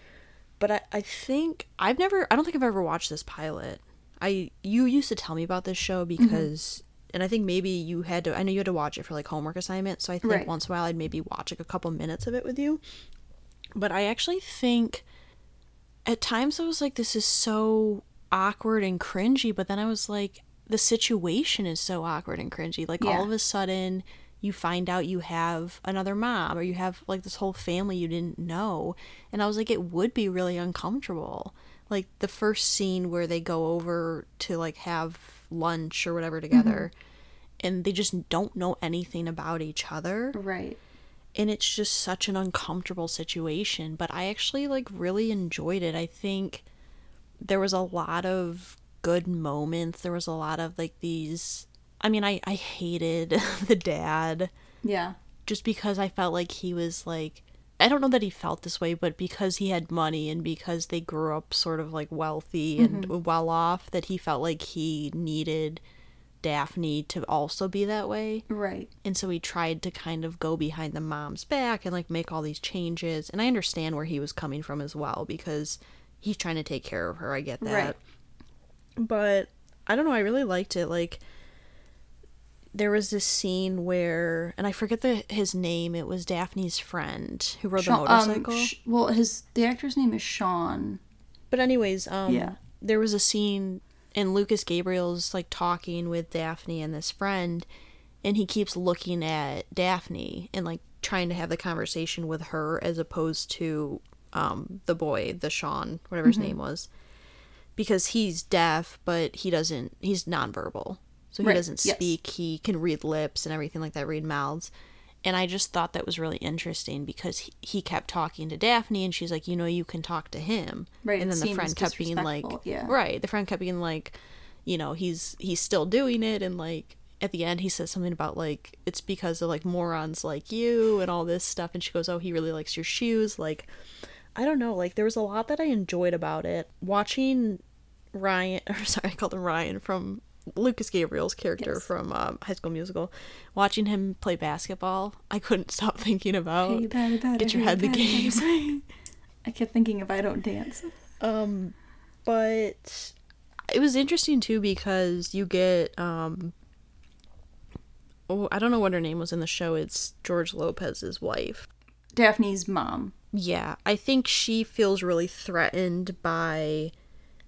But I, I think I've never, I don't think I've ever watched this pilot. I, you used to tell me about this show mm-hmm. because, and I think maybe you had to, I know you had to watch it for like homework assignment. So I think Right. once in a while I'd maybe watch like a couple minutes of it with you. But I actually think at times I was like, this is so awkward and cringy, but then I was like, the situation is so awkward and cringy. Like Yeah. all of a sudden, you find out you have another mom or you have like this whole family you didn't know. And I was like, it would be really uncomfortable. Like the first scene where they go over to like have lunch or whatever mm-hmm. together and they just don't know anything about each other Right. and it's just such an uncomfortable situation but i actually like really enjoyed it i think there was a lot of good moments there was a lot of like these i mean i i hated the dad Yeah. just because i felt like he was like I don't know that he felt this way, but because he had money and because they grew up sort of like wealthy and mm-hmm. well off, that he felt like he needed Daphne to also be that way. Right. And so he tried to kind of go behind the mom's back and like make all these changes. And I understand where he was coming from as well because he's trying to take care of her. I get that. Right. But I don't know, I really liked it. Like there was this scene where and I forget the his name, it was Daphne's friend who rode Sean- the motorcycle. Um, sh- well, his the actor's name is Sean. But anyways, um Yeah. there was a scene and Lucas Grabeel's like talking with Daphne and this friend and he keeps looking at Daphne and like trying to have the conversation with her as opposed to um the boy, the Sean, whatever his name was. Because he's deaf, but he doesn't he's nonverbal. So he Right, doesn't yes. speak, he can read lips and everything like that, read mouths. And I just thought that was really interesting because he, he kept talking to Daphne and she's like, you know, you can talk to him. Right, And then the friend kept being like, yeah. right. The friend kept being like, you know, he's he's still doing it. And like at the end, he says something about like, it's because of like morons like you and all this stuff. And she goes, oh, he really likes your shoes. Like, I don't know. Like, there was a lot that I enjoyed about it. Watching Ryan, or sorry, I called him Ryan from Lucas Grabeel's character Yes. from um, High School Musical. Watching him play basketball, I couldn't stop thinking about Hey, batter, batter, get your hey, head the game. I kept thinking if I don't dance. Um, but it was interesting too because you get um. Oh, I don't know what her name was in the show. It's George Lopez's wife. Daphne's mom. Yeah, I think she feels really threatened by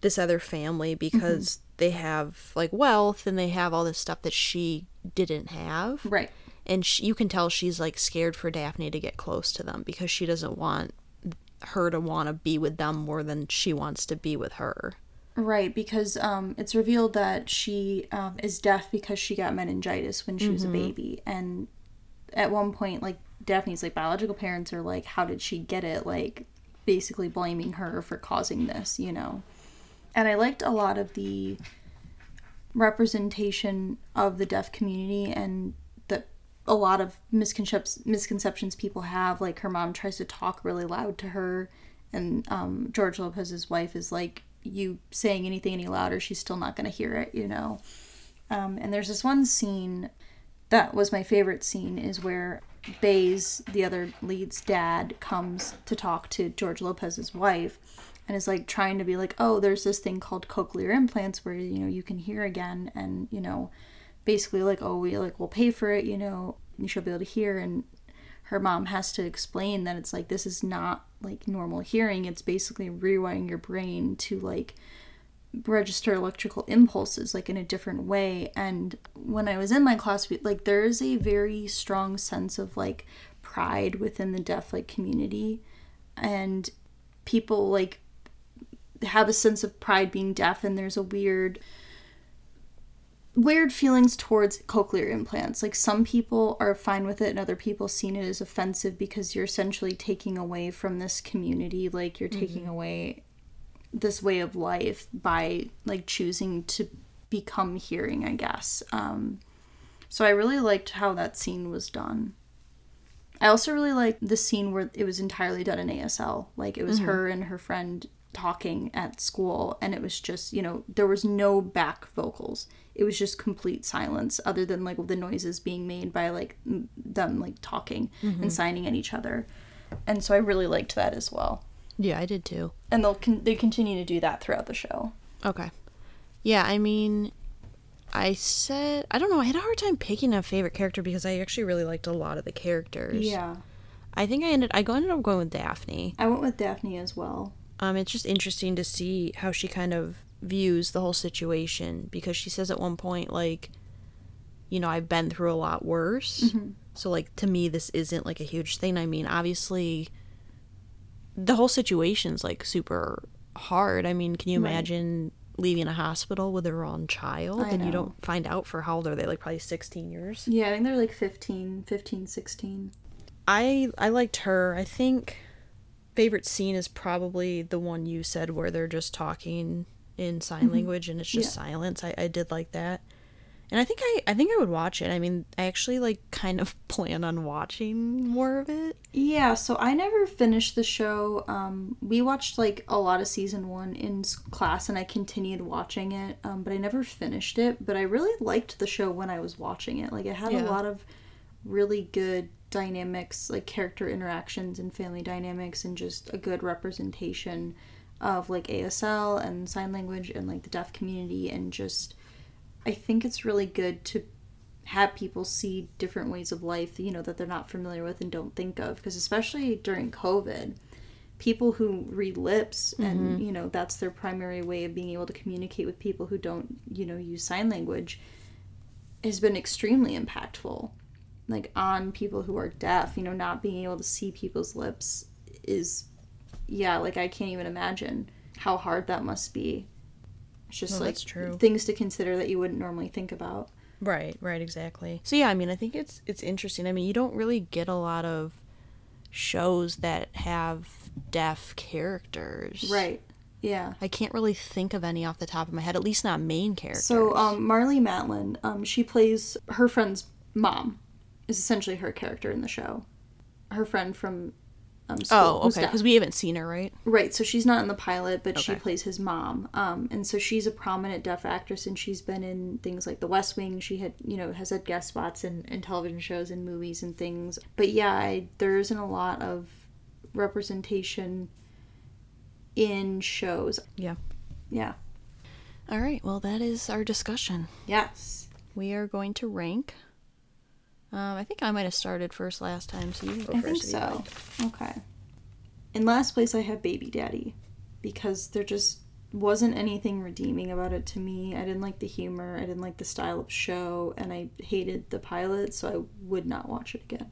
this other family because they have like wealth and they have all this stuff that she didn't have. Right. And she, you can tell she's like scared for Daphne to get close to them because she doesn't want her to want to be with them more than she wants to be with her. Right, because um, it's revealed that she um, is deaf because she got meningitis when she was a baby, and at one point, like Daphne's like biological parents are like, "How did she get it?" Like, basically blaming her for causing this, you know. And I liked a lot of the representation of the deaf community and that a lot of misconceptions misconceptions people have. Like her mom tries to talk really loud to her, and um, George Lopez's wife is like, "You saying anything any louder, she's still not going to hear it," you know. Um, and there's this one scene that was my favorite scene is where Bay's, the other lead's dad, comes to talk to George Lopez's wife and is like trying to be like, oh, there's this thing called cochlear implants where you know you can hear again, and you know, basically like, oh, we like we'll pay for it, you know, you should be able to hear, and her mom has to explain that it's like this is not like normal hearing; it's basically rewiring your brain to like register electrical impulses like in a different way. And when i was in my class we- like there is a very strong sense of like pride within the deaf like community. And people like have a sense of pride being deaf and there's a weird weird feelings towards cochlear implants. Like some people are fine with it and other people seen it as offensive because you're essentially taking away from this community like you're taking mm-hmm. away this way of life by like choosing to become hearing i guess. Um so i really liked how that scene was done. I also really liked the scene where it was entirely done in asl like it was her and her friend talking at school and it was just you know there was no back vocals. It was just complete silence other than like the noises being made by like them like talking and signing at each other. And so i really liked that as well Yeah, I did too. and they'll con- they continue to do that throughout the show. Okay. Yeah, I mean, I said I don't know. I had a hard time picking a favorite character because I actually really liked a lot of the characters. Yeah. I think I ended I go- ended up going with Daphne. I went with Daphne as well. Um, it's just interesting to see how she kind of views the whole situation because she says at one point like, you know, I've been through a lot worse. So like to me, this isn't like a huge thing. I mean, obviously, the whole situation's like super hard. I mean, can you Right. imagine leaving a hospital with their own child I and you don't find out for how old are they? Like probably sixteen years. Yeah, I think they're like 15, 15, 16. I I liked her. I think favorite scene is probably the one you said where they're just talking in sign mm-hmm. language and it's just silence. I, I did like that. And I think I I think I would watch it. I mean, I actually like kind of plan on watching more of it. Yeah, so I never finished the show. Um, we watched like a lot of season one in class, and I continued watching it, um, but I never finished it. But I really liked the show when I was watching it. Like, it had Yeah. a lot of really good dynamics, like character interactions and family dynamics, and just a good representation of like ASL and sign language and like the deaf community, and just I think it's really good to have people see different ways of life, you know, that they're not familiar with and don't think of. Because especially during COVID, people who read lips and, mm-hmm. you know, that's their primary way of being able to communicate with people who don't, you know, use sign language has been extremely impactful. Like on people who are deaf, you know, not being able to see people's lips is, yeah, like I can't even imagine how hard that must be. It's just No, like that's true. things to consider that you wouldn't normally think about. Right, right, exactly. So yeah, I mean, I think it's it's interesting. I mean, you don't really get a lot of shows that have deaf characters. Right. Yeah. I can't really think of any off the top of my head, at least not main characters. So um, Marlee Matlin, um, she plays her friend's mom. Is essentially her character in the show. Her friend from um, school. Oh, okay, because we haven't seen her, right? Right, so she's not in the pilot, but she plays his mom. Um, and so she's a prominent deaf actress, and she's been in things like The West Wing. She had, you know, has had guest spots in, in television shows and movies and things. But yeah, I, there isn't a lot of representation in shows. Yeah. Yeah. All right, well, that is our discussion. Yes. We are going to rank. Um, I think I might have started first last time, so you can go I first. think so. Okay. In last place, I have Baby Daddy because there just wasn't anything redeeming about it to me. I didn't like the humor, I didn't like the style of show, and I hated the pilot, so I would not watch it again.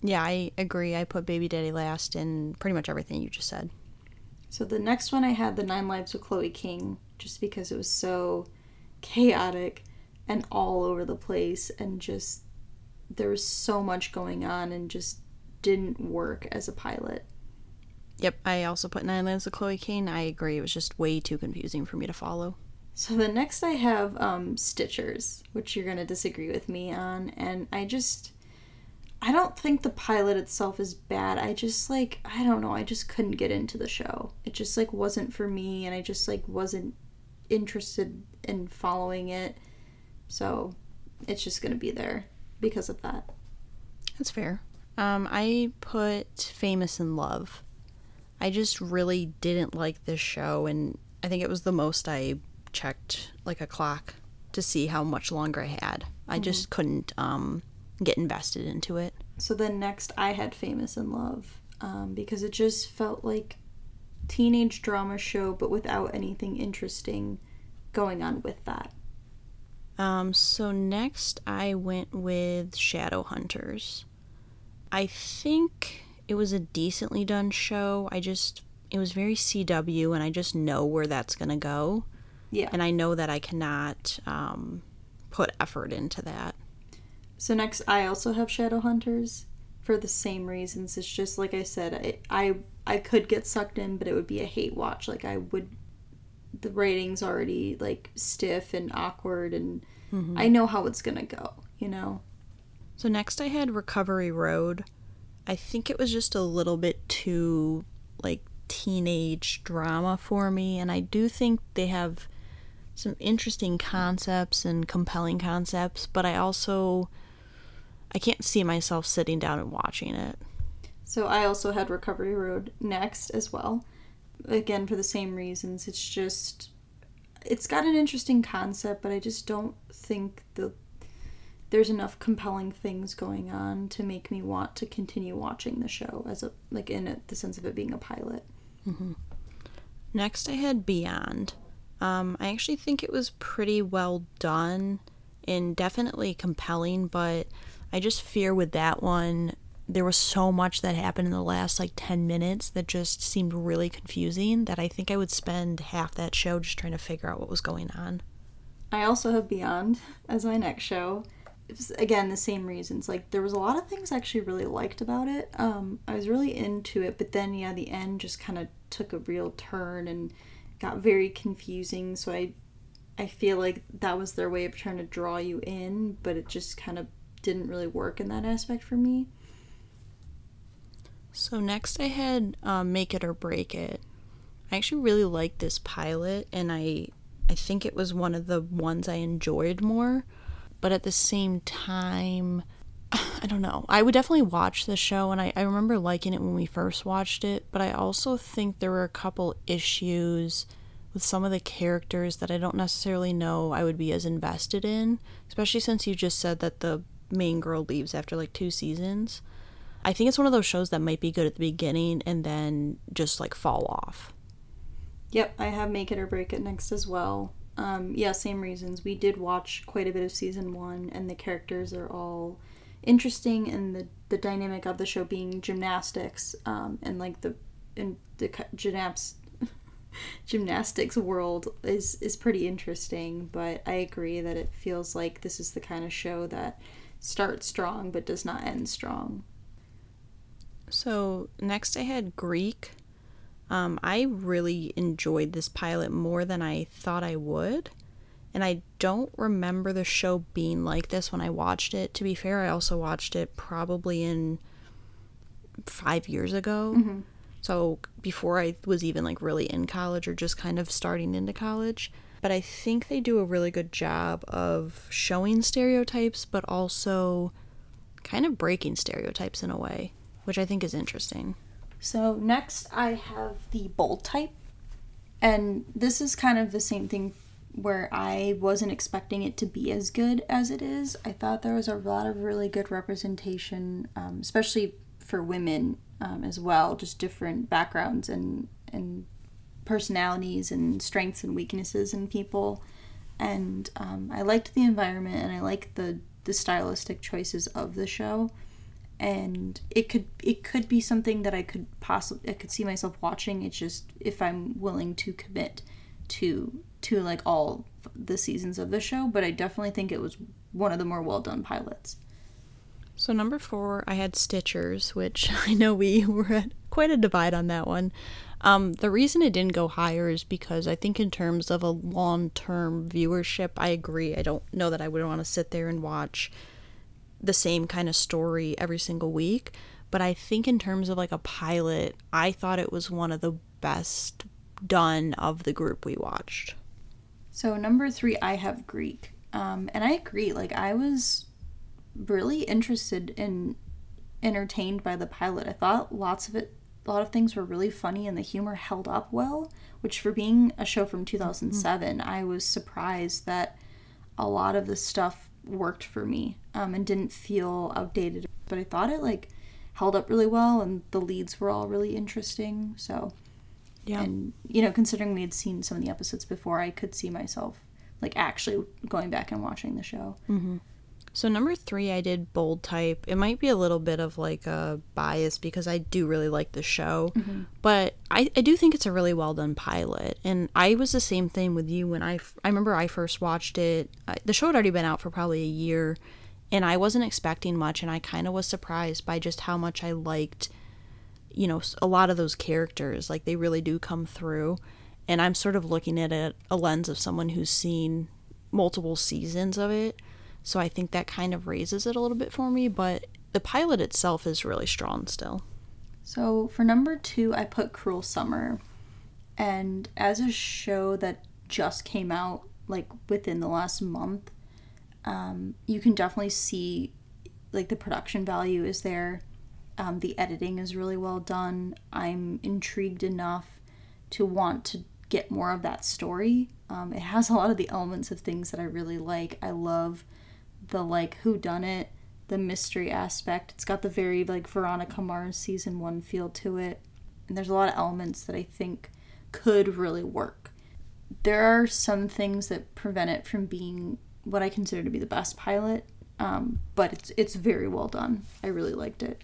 Yeah, I agree. I put Baby Daddy last and pretty much everything you just said. So the next one I had The Nine Lives of Chloe King just because it was so chaotic and all over the place and just there was so much going on and just didn't work as a pilot. Yep, I also put Nine Lives of Chloe Kane. I agree. It was just way too confusing for me to follow. So the next I have um, Stitchers, which you're going to disagree with me on, and I just I don't think the pilot itself is bad. I just like I don't know, I just couldn't get into the show. It just like wasn't for me and I just like wasn't interested in following it. So it's just going to be there because of that. That's fair. Um, I put Famous in Love. I just really didn't like this show, and I think it was the most I checked like a clock to see how much longer I had. I just couldn't um, get invested into it. So then next I had Famous in Love um, because it just felt like teenage drama show but without anything interesting going on with that. Um, so next I went with Shadowhunters. I think it was a decently done show. I just it was very CW and I just know where that's going to go. Yeah. And I know that I cannot um, put effort into that. So next I also have Shadowhunters for the same reasons. It's just like I said, I, I I could get sucked in, but it would be a hate watch. Like I would the writing's already like stiff and awkward and mm-hmm. I know how it's going to go, you know. So next I had Recovery Road. I think it was just a little bit too like teenage drama for me and I do think they have some interesting concepts and compelling concepts, but I also I can't see myself sitting down and watching it. So I also had Recovery Road next as well. Again, for the same reasons. It's just it's got an interesting concept, but I just don't think the there's enough compelling things going on to make me want to continue watching the show as a like in a, the sense of it being a pilot. Next, I had Beyond. Um, I actually think it was pretty well done and definitely compelling, but I just fear with that one, there was so much that happened in the last like 10 minutes that just seemed really confusing that I think I would spend half that show just trying to figure out what was going on. I also have Beyond as my next show. Again, the same reasons. Like there was a lot of things I actually really liked about it. Um, I was really into it, but then yeah, the end just kind of took a real turn and got very confusing. So I I feel like that was their way of trying to draw you in, but it just kind of didn't really work in that aspect for me. So next I had um, Make It or Break It. I actually really liked this pilot, and I I think it was one of the ones I enjoyed more. But at the same time, I don't know. I would definitely watch the show, and I, I remember liking it when we first watched it. But I also think there were a couple issues with some of the characters that I don't necessarily know I would be as invested in, especially since you just said that the main girl leaves after like two seasons. I think it's one of those shows that might be good at the beginning and then just like fall off. Yep, I have Make It or Break It next as well. Um, yeah, same reasons. We did watch quite a bit of season one, and the characters are all interesting, and the the dynamic of the show being gymnastics, um, and like the in the gymnastics gymnastics world is is pretty interesting. But I agree that it feels like this is the kind of show that starts strong but does not end strong. So next I had Greek. Um, I really enjoyed this pilot more than I thought I would. And I don't remember the show being like this when I watched it. To be fair, I also watched it probably in five years ago. Mm-hmm. So before I was even like really in college or just kind of starting into college. But I think they do a really good job of showing stereotypes, but also kind of breaking stereotypes in a way, which I think is interesting. So next I have the bold type. And this is kind of the same thing where I wasn't expecting it to be as good as it is. I thought there was a lot of really good representation, um, especially for women um, as well, just different backgrounds and and personalities and strengths and weaknesses in people. And um, I liked the environment and I liked the the stylistic choices of the show and it could it could be something that I could possibly I could see myself watching. It's just if I'm willing to commit to to like all the seasons of the show, but I definitely think it was one of the more well done pilots. So number four, I had Stitchers, which I know we were at quite a divide on that one. Um, the reason it didn't go higher is because I think in terms of a long term viewership, I agree. I don't know that I would want to sit there and watch the same kind of story every single week. But I think in terms of like a pilot, I thought it was one of the best done of the group we watched. So number three, I have Greek, um, and I agree. Like I was really interested in entertained by the pilot. I thought lots of it, a lot of things were really funny, and the humor held up well. Which for being a show from 2007, mm-hmm. I was surprised that a lot of the stuff worked for me um, and didn't feel outdated. But I thought it like held up really well, and the leads were all really interesting. So, yeah, and you know, considering we had seen some of the episodes before, I could see myself like actually going back and watching the show. Mm-hmm. So number three, I did bold type. It might be a little bit of like a bias because I do really like the show, mm-hmm. but I, I do think it's a really well done pilot. And I was the same thing with you when I I remember I first watched it. I, the show had already been out for probably a year, and I wasn't expecting much, and I kind of was surprised by just how much I liked, you know, a lot of those characters. Like they really do come through, and I'm sort of looking at it a lens of someone who's seen multiple seasons of it so I think that kind of raises it a little bit for me, but the pilot itself is really strong still. So for number two, I put Cruel Summer. And as a show that just came out like within the last month, um, you can definitely see like the production value is there. Um, the editing is really well done. I'm intrigued enough to want to get more of that story. Um, it has a lot of the elements of things that I really like. I love the like who done it, the mystery aspect. It's got the very like Veronica Mars season 1 feel to it. And there's a lot of elements that I think could really work. There are some things that prevent it from being what I consider to be the best pilot, um, but it's it's very well done. I really liked it.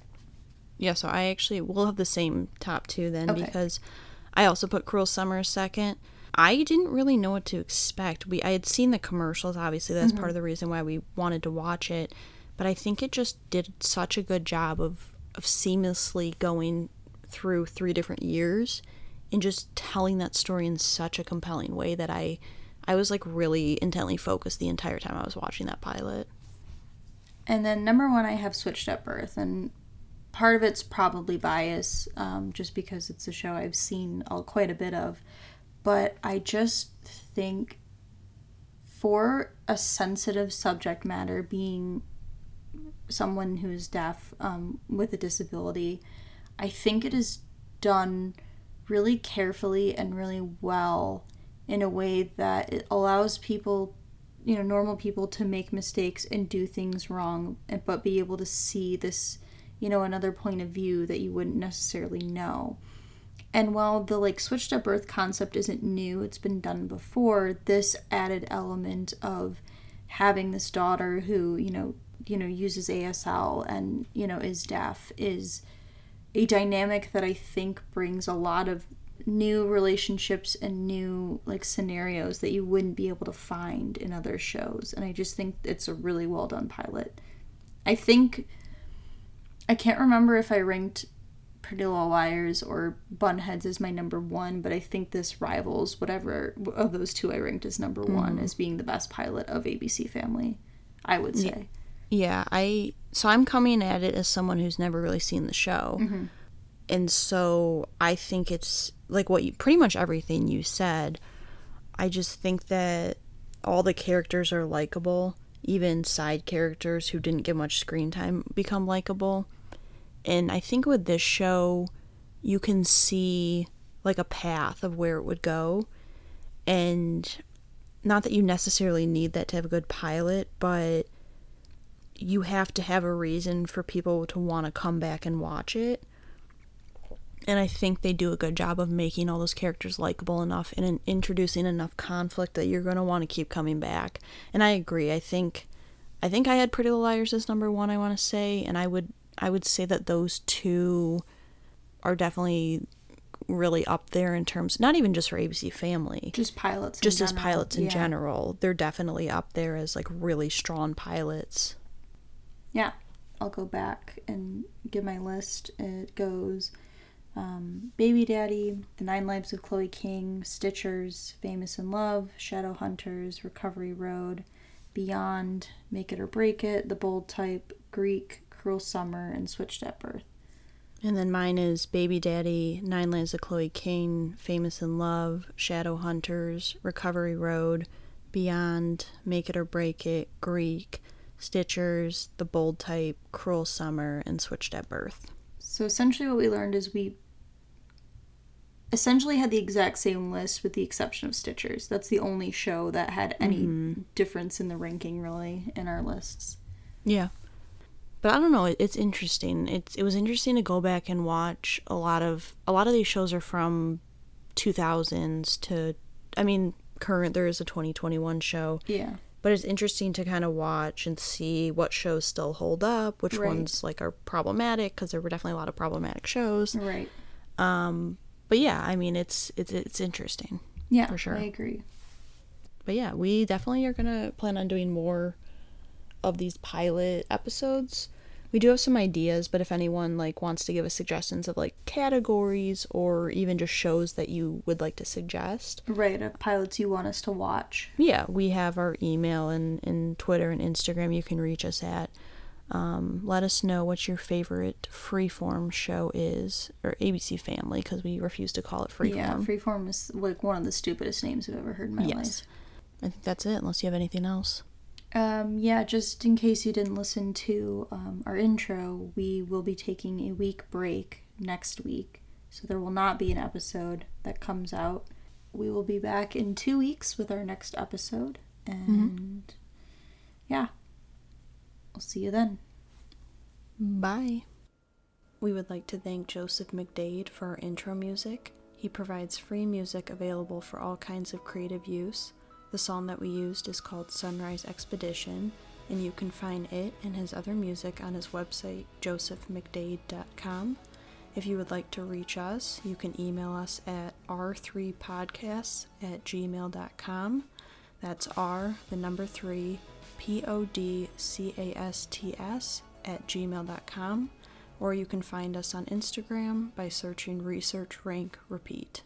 Yeah, so I actually will have the same top two then okay. because I also put Cruel Summer second. I didn't really know what to expect. We I had seen the commercials, obviously that's mm-hmm. part of the reason why we wanted to watch it, but I think it just did such a good job of of seamlessly going through three different years and just telling that story in such a compelling way that I I was like really intently focused the entire time I was watching that pilot. And then number one, I have Switched at Birth, and part of it's probably bias, um, just because it's a show I've seen all, quite a bit of. But I just think for a sensitive subject matter, being someone who's deaf um, with a disability, I think it is done really carefully and really well in a way that it allows people you know normal people to make mistakes and do things wrong but be able to see this you know another point of view that you wouldn't necessarily know and while the like switched at birth concept isn't new it's been done before this added element of having this daughter who you know you know uses asl and you know is deaf is a dynamic that i think brings a lot of new relationships and new like scenarios that you wouldn't be able to find in other shows. And i just think it's a really well done pilot. I think i can't remember if i ranked pretty little liars or bunheads is my number one but i think this rivals whatever of those two i ranked as number mm-hmm. one as being the best pilot of abc family i would say yeah i so i'm coming at it as someone who's never really seen the show mm-hmm. and so i think it's like what you pretty much everything you said. I just think that all the characters are likable. Even side characters who didn't get much screen time become likable. And I think with this show, you can see like a path of where it would go. And not that you necessarily need that to have a good pilot, but you have to have a reason for people to want to come back and watch it and I think they do a good job of making all those characters likable enough and introducing enough conflict that you're going to want to keep coming back. And I agree. I think I think I had Pretty Little Liars as number 1, I want to say, and I would I would say that those two are definitely really up there in terms not even just for ABC Family. Just pilots. Just as pilots in yeah. general. They're definitely up there as like really strong pilots. Yeah. I'll go back and give my list. It goes um, Baby Daddy, The Nine Lives of Chloe King, Stitchers, Famous in Love, Shadow Hunters, Recovery Road, Beyond, Make It or Break It, The Bold Type, Greek, Cruel Summer, and Switched at Birth. And then mine is Baby Daddy, Nine Lives of Chloe King, Famous in Love, Shadow Hunters, Recovery Road, Beyond, Make It or Break It, Greek, Stitchers, The Bold Type, Cruel Summer, and Switched at Birth. So essentially, what we learned is we essentially had the exact same list with the exception of Stitchers. That's the only show that had any mm-hmm. difference in the ranking really in our lists. Yeah. But I don't know, it's interesting. It's it was interesting to go back and watch a lot of a lot of these shows are from 2000s to I mean current there is a 2021 show. Yeah. But it's interesting to kind of watch and see what shows still hold up, which right. ones like are problematic because there were definitely a lot of problematic shows. Right. Um but yeah, I mean it's it's it's interesting. Yeah, for sure. I agree. But yeah, we definitely are gonna plan on doing more of these pilot episodes. We do have some ideas, but if anyone like wants to give us suggestions of like categories or even just shows that you would like to suggest. Right, of pilots you want us to watch. Yeah, we have our email and, and Twitter and Instagram you can reach us at. Um, let us know what your favorite freeform show is, or ABC Family, because we refuse to call it freeform. Yeah, freeform is like one of the stupidest names I've ever heard in my yes. life. I think that's it, unless you have anything else. Um, yeah, just in case you didn't listen to um, our intro, we will be taking a week break next week. So there will not be an episode that comes out. We will be back in two weeks with our next episode. Mm-hmm. And mm-hmm. yeah, we'll see you then. Bye. We would like to thank Joseph McDade for our intro music. He provides free music available for all kinds of creative use. The song that we used is called Sunrise Expedition, and you can find it and his other music on his website, josephmcdade.com. If you would like to reach us, you can email us at r3podcasts at gmail.com. That's R, the number 3, P O D C A S T S at gmail.com, or you can find us on Instagram by searching Research Rank Repeat.